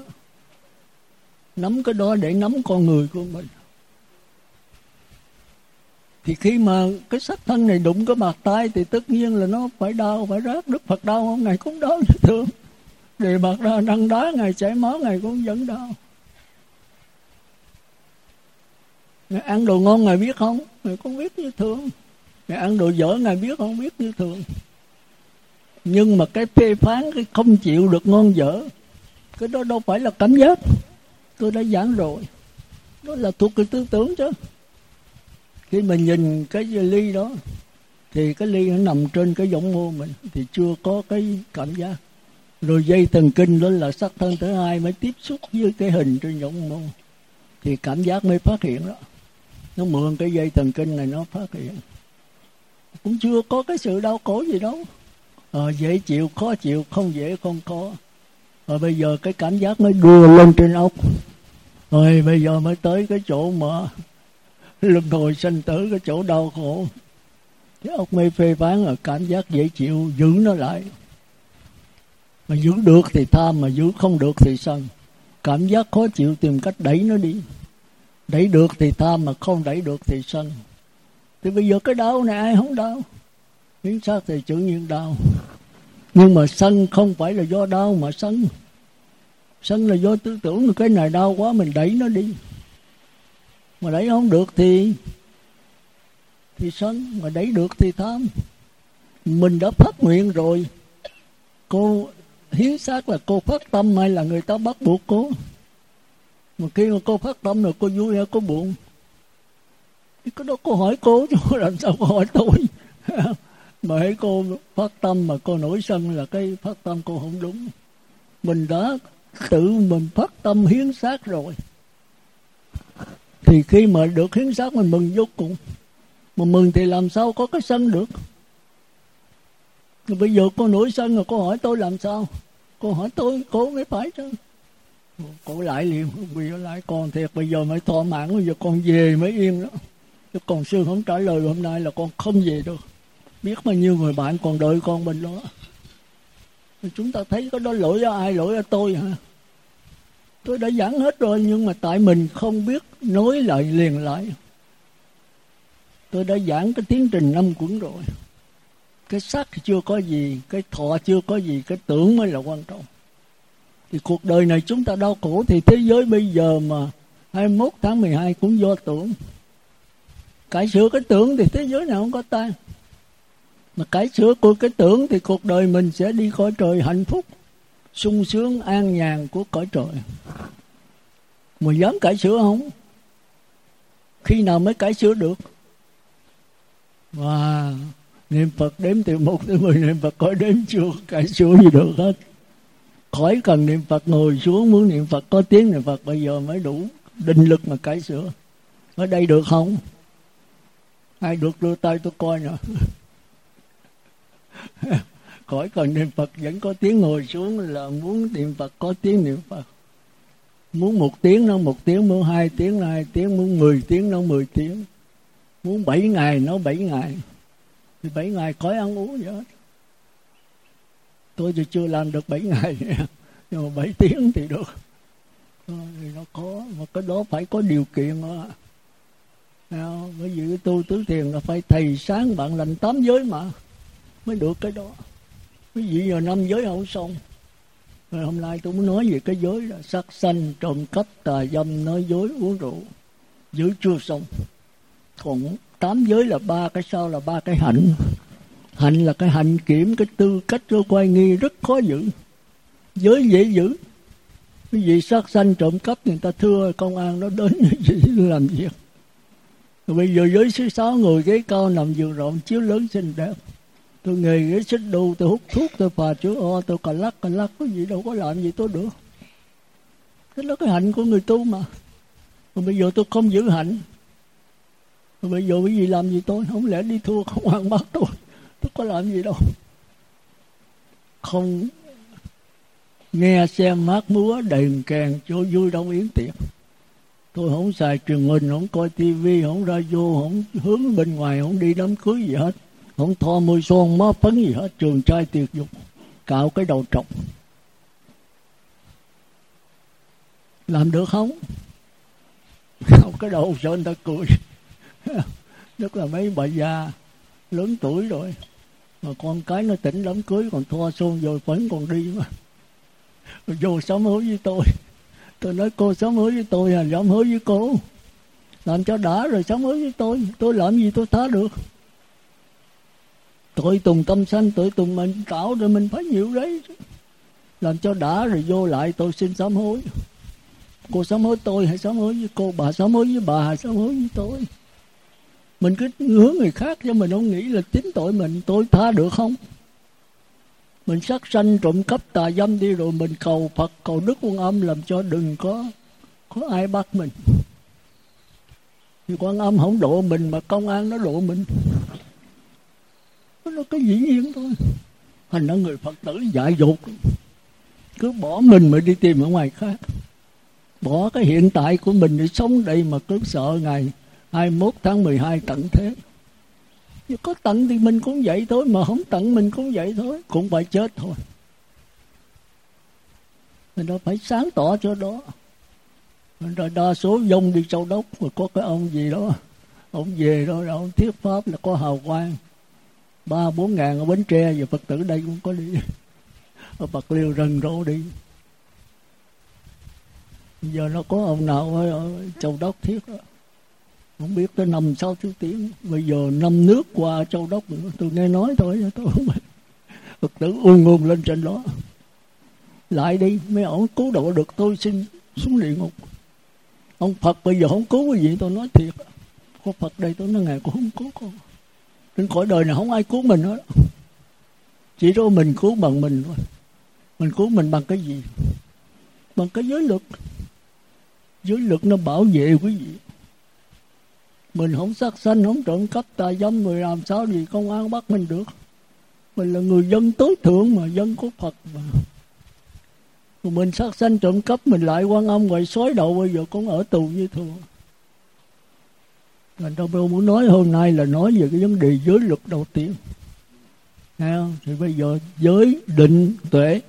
nắm cái đó để nắm con người của mình. Thì khi mà cái sắc thân này đụng cái mặt tay thì tất nhiên là nó phải đau, phải rát. Đức phật đau không? Ngày cũng đau như thường đề bạc ra đăng đá, ngày chảy máu, ngày cũng vẫn đau. Ngài ăn đồ ngon Ngài biết không? Ngài cũng biết như thường. Ngài ăn đồ dở Ngài biết không? Biết như thường. Nhưng mà cái phê phán, cái không chịu được ngon dở, cái đó đâu phải là cảm giác. Tôi đã giảng rồi. Đó là thuộc cái tư tưởng chứ. Khi mà nhìn cái ly đó, thì cái ly nó nằm trên cái giọng mô mình, thì chưa có cái cảm giác. Rồi dây thần kinh đó là sắc thân thứ hai mới tiếp xúc với cái hình trên giống mô. Thì cảm giác mới phát hiện đó nó mượn cái dây thần kinh này nó phát hiện. Cũng chưa có cái sự đau khổ gì đâu. À, dễ chịu khó chịu không dễ không khó rồi ờ, bây giờ cái cảm giác mới đưa lên trên ốc. Rồi bây giờ mới tới cái chỗ mà luân hồi sinh tử cái chỗ đau khổ. Cái ốc mê phê phán là cảm giác dễ chịu giữ nó lại. Mà giữ được thì tham mà giữ không được thì sân cảm giác khó chịu tìm cách đẩy nó đi đẩy được thì tham mà không đẩy được thì sân. Thì bây giờ cái đau này ai không đau? Biến xác thì tự nhiên đau. Nhưng mà sân không phải là do đau mà sân. Sân là do tư tưởng cái này đau quá mình đẩy nó đi. Mà đẩy không được thì thì sân. Mà đẩy được thì tham. Mình đã phát nguyện rồi. Cô hiến xác là cô phát tâm hay là người ta bắt buộc cô? Mà khi mà cô phát tâm rồi cô vui hay cô buồn? Thì cái đó cô hỏi cô chứ làm sao cô hỏi tôi. Mà hãy cô phát tâm mà cô nổi sân là cái phát tâm cô không đúng. Mình đã tự mình phát tâm hiến xác rồi. Thì khi mà được hiến xác mình mừng vô cùng. Mà mừng thì làm sao có cái sân được? Rồi bây giờ cô nổi sân rồi cô hỏi tôi làm sao? Cô hỏi tôi, cô mới phải chứ cổ lại liền bây giờ lại con thiệt. Bây giờ mới thỏa mãn, bây giờ con về mới yên đó. Chứ còn sư không trả lời hôm nay là con không về được. Biết bao nhiêu người bạn còn đợi con bên đó. Chúng ta thấy có đó lỗi ở ai? Lỗi ở tôi hả? Tôi đã giảng hết rồi, nhưng mà tại mình không biết nối lại liền lại. Tôi đã giảng cái tiến trình năm cuốn rồi. Cái sắc chưa có gì, cái thọ chưa có gì, cái tưởng mới là quan trọng thì cuộc đời này chúng ta đau khổ thì thế giới bây giờ mà 21 tháng 12 cũng do tưởng. Cải sửa cái tưởng thì thế giới nào không có tan mà cải sửa của cái tưởng thì cuộc đời mình sẽ đi khỏi trời hạnh phúc, sung sướng, an nhàn của cõi trời. Mà dám cải sửa không? Khi nào mới cải sửa được? Và niệm phật đếm từ một tới mười, niệm phật có đếm chưa cải sửa gì được hết khỏi cần niệm phật, ngồi xuống muốn niệm phật, có tiếng niệm phật, bây giờ mới đủ định lực mà cải sửa. Ở đây được không? Ai được đưa tay tôi coi nè. Khỏi cần niệm phật, vẫn có tiếng ngồi xuống là muốn niệm phật, có tiếng niệm phật. Muốn một tiếng nó một tiếng, muốn hai tiếng nó hai tiếng, muốn mười tiếng nó mười tiếng. Muốn bảy ngày nó bảy ngày. Thì bảy ngày khỏi ăn uống vậy hết tôi thì chưa làm được bảy ngày, nhưng mà bảy tiếng thì được. Thì nó có, mà cái đó phải có điều kiện đó bởi vì tu tứ thiền là phải thầy sáng bạn lành tám giới mà, mới được cái đó. Quý vị giờ năm giới không xong. Rồi hôm nay tôi muốn nói về cái giới là sát sanh, trộm cắp, tà dâm, nói dối, uống rượu. Giới chưa xong. Còn tám giới là ba cái sau là ba cái hạnh hạnh là cái hạnh kiểm, cái tư cách cho quay nghi rất khó giữ. Giới dễ giữ. Cái gì sát sanh trộm cắp người ta thưa công an nó đến làm việc. Rồi bây giờ giới thứ sáu người ghế cao nằm giường rộng, chiếu lớn xinh đẹp. Tôi nghề ghế xích đu, tôi hút thuốc, tôi phà chữa o, tôi cà lắc cà lắc cái gì đâu có làm gì tôi được. Cái đó cái hạnh của người tu mà. Rồi bây giờ tôi không giữ hạnh. Rồi bây giờ cái gì làm gì tôi? Không lẽ đi thua không ăn bắt tôi? Tôi có làm gì đâu. Không nghe xem hát múa, đèn kèn cho vui đông yến tiệc. Tôi không xài truyền hình, không coi tivi, không ra vô không hướng bên ngoài, không đi đám cưới gì hết. Không thoa môi son, má phấn gì hết, trường trai tiệc dục, cạo cái đầu trọc. Làm được không? Cạo cái đầu cho người ta cười? Rất là mấy bà già lớn tuổi rồi mà con cái nó tỉnh đám cưới, còn thoa xôn rồi phấn còn đi mà. Rồi vô sám hối với tôi. Tôi nói, cô sám hối với tôi à sám hối với cô. Làm cho đã rồi sám hối với tôi. Tôi làm gì tôi tha được? Tội tùng tâm sanh tội tùng mình tạo rồi mình phải nhiều đấy. Làm cho đã rồi vô lại, tôi xin sám hối. Cô sám hối tôi hay sám hối với cô? Bà sám hối với bà hay sám hối với tôi? Mình cứ hướng người khác cho mình không nghĩ là chính tội mình. Tôi tha được không? Mình sát sanh trộm cắp tà dâm đi rồi mình cầu phật, cầu đức quan âm làm cho đừng có có ai bắt mình. Thì quan âm không độ mình mà công an nó độ mình. Nó có dĩ nhiên thôi. Thành ra người phật tử dại dột. Cứ bỏ mình mà đi tìm ở ngoài khác. Bỏ cái hiện tại của mình để sống đây mà cứ sợ ngày 21 tháng 12 tận thế. Nếu có tận thì mình cũng vậy thôi, mà không tận mình cũng vậy thôi, cũng phải chết thôi. Mình nó phải sáng tỏ cho đó. Rồi đa số dông đi châu đốc, rồi có cái ông gì đó, ông về đó ông thuyết pháp là có hào quang. Ba bốn ngàn ở bến tre giờ phật tử đây cũng có đi. Ở bạc liêu rần rộ đi. Giờ nó có ông nào ở châu đốc thiết đó không biết tới năm sáu thứ tiếng, bây giờ năm nước qua châu đốc nữa. Tôi nghe nói thôi, tôi không biết. Phật tử ung ung lên trên đó. Lại đi, mấy ông cứu độ được tôi xin xuống địa ngục. Ông phật bây giờ không cứu cái gì, tôi nói thiệt. Có phật đây, tôi nói ngày cũng không cứu con. Trên cõi đời này không ai cứu mình hết. Chỉ có mình cứu bằng mình thôi. Mình cứu mình bằng cái gì? Bằng cái giới luật. Giới luật nó bảo vệ quý vị mình không sát sanh, không trộm cắp tà dâm người làm sao gì công an bắt mình được mình là người dân tối thượng mà, dân của phật mà rồi mình sát sanh, trộm cắp, mình lại quan âm ngoài xói đầu, bây giờ cũng ở tù như thường Thành ra tôi muốn nói hôm nay là nói về cái vấn đề giới luật đầu tiên. Nghe không? Thì bây giờ giới định tuệ.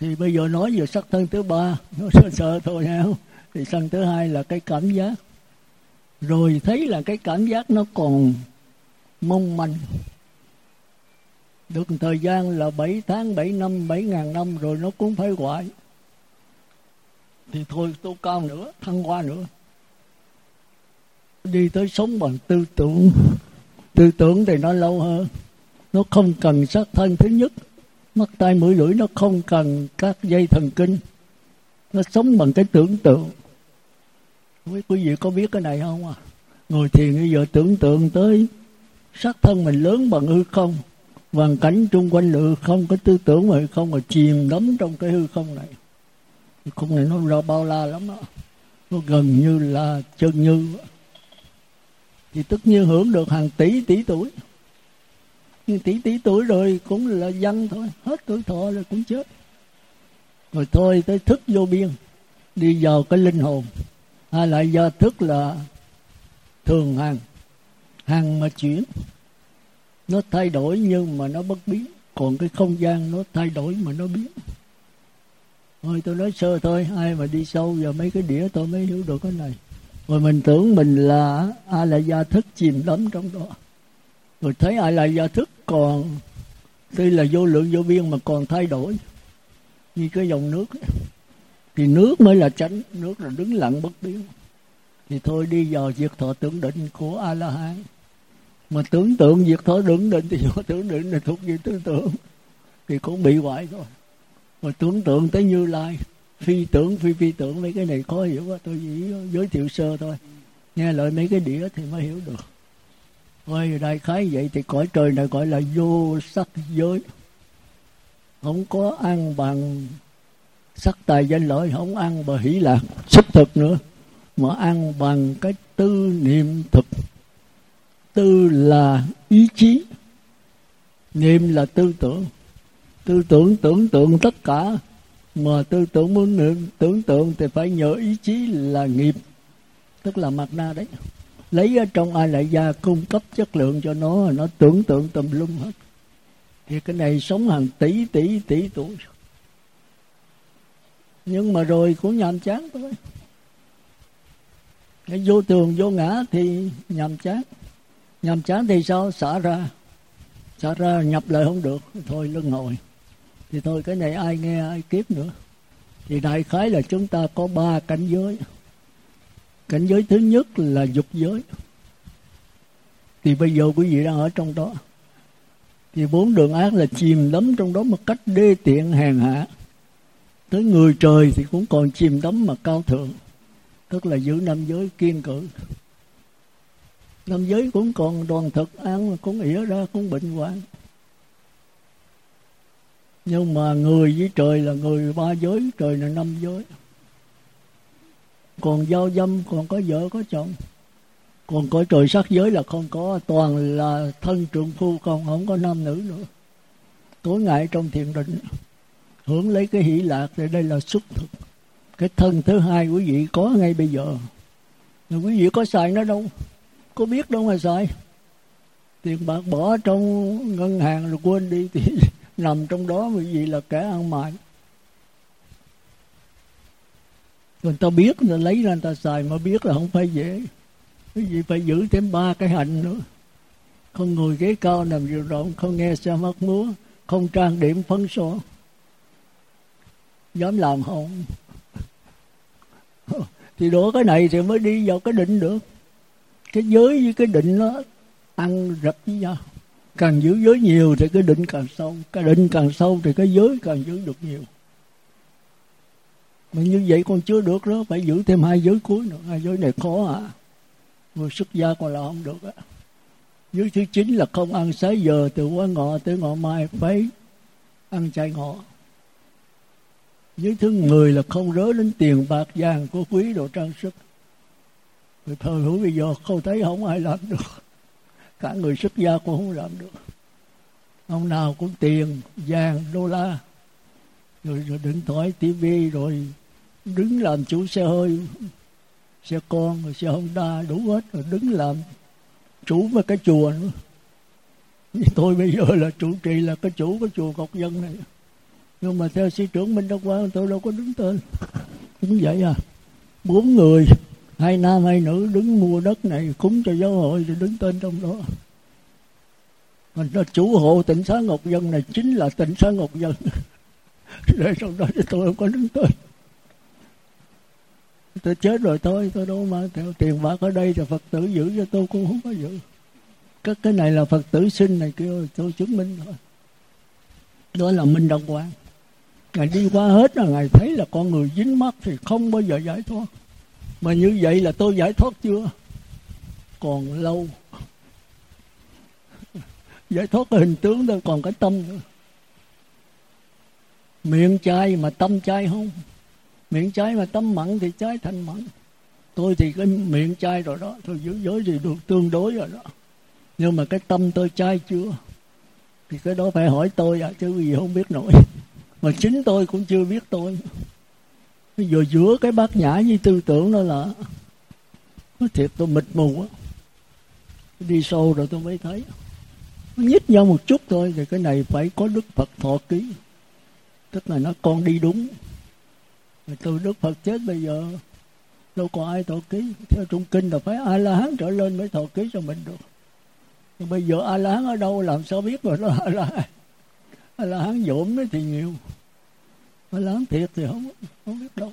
thì bây giờ nói về sắc thân thứ ba, nó sợ sợ thôi nha thì sân thứ hai là cái cảm giác. Rồi thấy là cái cảm giác nó còn mong manh. Được thời gian là 7 tháng 7 năm 7 ngàn năm rồi nó cũng phải hoại thì thôi tu cao nữa, thăng hoa nữa. Đi tới sống bằng tư tưởng. Tư tưởng thì nó lâu hơn. Nó không cần xác thân. Thứ nhất, mắt tai mũi lưỡi nó không cần các dây thần kinh. Nó sống bằng cái tưởng tượng quý quý vị có biết cái này không à? Ngồi thiền bây giờ tưởng tượng tới sắc thân mình lớn bằng hư không, hoàn cảnh trung quanh lự không có tư tưởng mà không mà chìm đắm trong cái hư không này. Không này nó ra bao la lắm đó. nó gần như là chân như thì tất nhiên hưởng được hàng tỷ tỷ tuổi. Nhưng tỷ tỷ tuổi rồi cũng là dân thôi, hết tuổi thọ rồi cũng chết. Rồi thôi tới thức vô biên, đi vào cái linh hồn hay là do thức là thường hàng. Hàng mà chuyển, nó thay đổi nhưng mà nó bất biến. Còn cái không gian nó thay đổi mà nó biến. Thôi tôi nói sơ thôi, ai mà đi sâu vào mấy cái đĩa tôi mới hiểu được cái này. Rồi mình tưởng mình là ai là gia thức chìm đắm trong đó. Rồi thấy ai là gia thức còn, tuy là vô lượng vô biên mà còn thay đổi như cái dòng nước ấy thì nước mới là tránh nước là đứng lặng bất biến. Thì thôi đi vào diệt thọ tưởng định của a la hán mà tưởng tượng diệt thọ tưởng định, thì do tưởng định là thuộc về tưởng tượng thì cũng bị hoại thôi mà tưởng tượng tới như lai, phi tưởng, phi phi tưởng, mấy cái này khó hiểu quá, tôi chỉ giới thiệu sơ thôi. Nghe lời mấy cái đĩa thì mới hiểu được. Ôi, đại khái vậy thì cõi trời này gọi là vô sắc giới. Không có ăn bằng sắc tài danh lợi Không ăn bằng hỷ lạc xúc thực nữa. Mà ăn bằng cái tư niệm thực. Tư là ý chí. Niệm là tư tưởng. Tư tưởng tưởng tượng tất cả. Mà tư tưởng muốn niệm, tưởng tượng Thì phải nhờ ý chí là nghiệp. Tức là mặt na đấy. Lấy ở trong ai lại gia cung cấp chất lượng cho nó nó tưởng tượng tùm lum hết. Thì cái này sống hàng tỷ tỷ tỷ tuổi nhưng mà rồi cũng nhàm chán thôi cái vô tường vô ngã thì nhàm chán. Nhàm chán thì sao? Xả ra. Xả ra nhập lại không được. Thôi lưng ngồi thì thôi, cái này ai nghe, ai kiếp nữa. Thì đại khái là chúng ta có ba cảnh giới. Cảnh giới thứ nhất là dục giới. Thì bây giờ quý vị đang ở trong đó. Thì bốn đường ác là chìm đắm trong đó một cách đê tiện hèn hạ tới người trời thì cũng còn chìm đắm mà cao thượng, tức là giữ năm giới kiên cử. Năm giới cũng còn đoàn thực ăn cũng ỉa ra, cũng bệnh hoạn. Nhưng mà người với trời là người ba giới, trời là năm giới. Còn giao dâm, còn có vợ, có chồng. Còn cõi trời sắc giới là không có, toàn là thân trượng phu, còn không có nam nữ nữa. Tối ngày trong thiền định hưởng lấy cái hỷ lạc thì đây là xuất thực. Cái thân thứ hai quý vị có ngay bây giờ. Mà quý vị có xài nó đâu? Có biết đâu mà xài. Tiền bạc bỏ trong ngân hàng rồi quên đi, thì nằm trong đó quý vị là kẻ ăn mại người ta biết người lấy ra người ta xài, mà biết là không phải dễ. Quý vị phải giữ thêm ba cái hạnh nữa. Không ngồi ghế cao nằm giường rộng không nghe xe mắt múa không trang điểm phấn số dám làm không thì đổ cái này thì mới đi vào cái định được. Cái giới với cái định nó ăn rập với nhau. Càng giữ giới nhiều thì cái định càng sâu. Cái định càng sâu thì cái giới càng giữ được nhiều. Mà như vậy con chưa được đó, phải giữ thêm hai giới cuối nữa. Hai giới này khó à. Người xuất gia còn là không được á. Giới thứ chín là không ăn sáu giờ, từ quá ngọ tới ngọ mai, phải ăn chay ngọ giới thứ người là không rớ đến tiền bạc vàng của quý đồ trang sức. Người thờ hữu bây giờ không thấy không ai làm được. Cả người xuất gia cũng không làm được. Ông nào cũng tiền vàng đô la. Rồi, rồi điện thoại tivi rồi đứng làm chủ xe hơi. Xe con rồi xe honda đủ hết rồi đứng làm chủ với cái chùa nữa. Tôi bây giờ là chủ trì là cái chủ cái chùa cọc Dân này nhưng mà theo sư trưởng minh đốc quang tôi đâu có đứng tên. Cũng vậy à? Bốn người, hai nam, hai nữ đứng mua đất này, cúng cho giáo hội thì đứng tên trong đó. Mình nó chủ hộ tỉnh xá ngọc dân này chính là tỉnh xá ngọc dân. Để trong đó thì tôi không có đứng tên. Tôi chết rồi thôi, tôi đâu mà theo tiền bạc ở đây thì phật tử giữ cho tôi cũng không có giữ. Các cái này là phật tử sinh này kêu tôi chứng minh thôi. Đó là minh đồng Quang ngài đi qua hết là ngài thấy là con người dính mắt thì không bao giờ giải thoát. Mà như vậy là tôi giải thoát chưa? Còn lâu. Giải thoát cái hình tướng thôi, còn cái tâm nữa. Miệng chai mà tâm chai không? Miệng chai mà tâm mặn thì chai thành mặn. Tôi thì cái miệng chai rồi đó, tôi giữ giới thì được tương đối rồi đó. Nhưng mà cái tâm tôi chai chưa? Thì cái đó phải hỏi tôi à chứ gì không biết nổi. mà chính tôi cũng chưa biết tôi. Vừa giờ giữa cái bát nhã với tư tưởng đó là nó thiệt tôi mịt mù á. Đi sâu rồi tôi mới thấy. Nó nhích nhau một chút thôi, thì cái này phải có đức phật thọ ký. Tức là nó con đi đúng. Rồi từ đức phật chết bây giờ, đâu có ai thọ ký. Theo trung kinh là phải a la hán trở lên mới thọ ký cho mình được. Nhưng bây giờ a la hán ở đâu, làm sao biết rồi nó a la hán a la hán dỗm thì nhiều. A la hán thiệt thì không không biết đâu.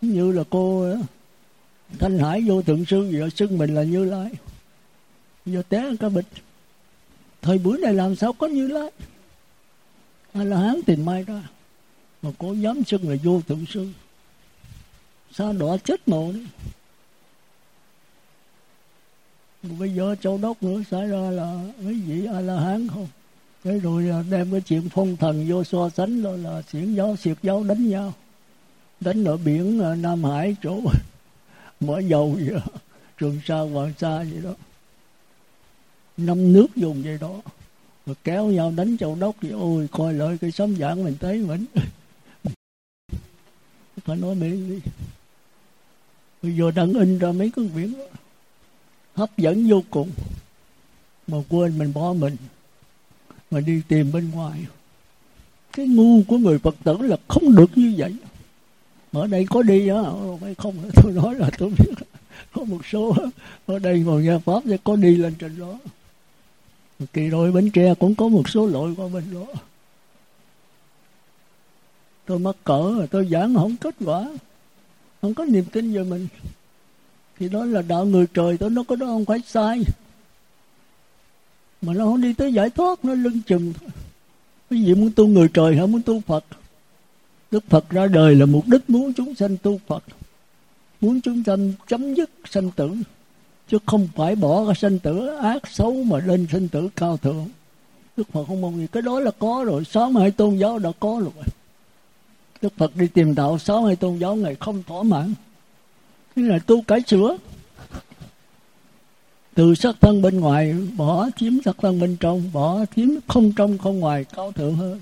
Như là cô ờ, thanh hải vô thượng sư giờ xưng mình là như lai. Giờ té cái bịch. Thời buổi này làm sao có như lai? A la hán tìm mai ra? Mà cô dám xưng là vô thượng sư sao đỏ chết mồ đi? Bây giờ châu đốc nữa, xảy ra là mấy vị a la hán không? Thế rồi à, đem cái chuyện phong thần vô so sánh đó là xiển giáo xiệt giáo đánh nhau. Đánh ở biển à, nam hải chỗ mở dầu gì đó, trường sa, hoàng sa gì đó. Năm nước dùng vậy đó rồi kéo nhau đánh châu đốc thì ôi, coi lại cái sấm giảng mình thấy mình. Phải nói miệng đi. Bây giờ đang in ra mấy cái biển đó, hấp dẫn vô cùng, mà quên mình bỏ mình mà đi tìm bên ngoài. Cái ngu của người phật tử là không được như vậy. Ở đây có đi á ờ, không? Tôi nói là tôi biết. Có một số ở đây ngồi nghe pháp thì có đi lên trên đó. Kỳ rồi bến tre cũng có một số lội qua bên đó. Tôi mắc cỡ, tôi giảng không kết quả, không có niềm tin về mình. Thì đó là đạo người trời, tôi nó có đó không phải sai mà nó không đi tới giải thoát, nó lưng chừng. Cái gì muốn tu người trời hay muốn tu phật. Đức phật ra đời là mục đích muốn chúng sanh tu phật. Muốn chúng sanh chấm dứt sanh tử. Chứ không phải bỏ cái sanh tử ác xấu mà lên sanh tử cao thượng. Đức phật không mong gì. Cái đó là có rồi. Sáu mươi hai tôn giáo đã có rồi. Đức phật đi tìm đạo, sáu mươi hai tôn giáo ngày không thỏa mãn. Thế là tu cải sửa từ sắc thân bên ngoài, bỏ chiếm sắc thân bên trong, bỏ chiếm không trong, không ngoài, cao thượng hơn.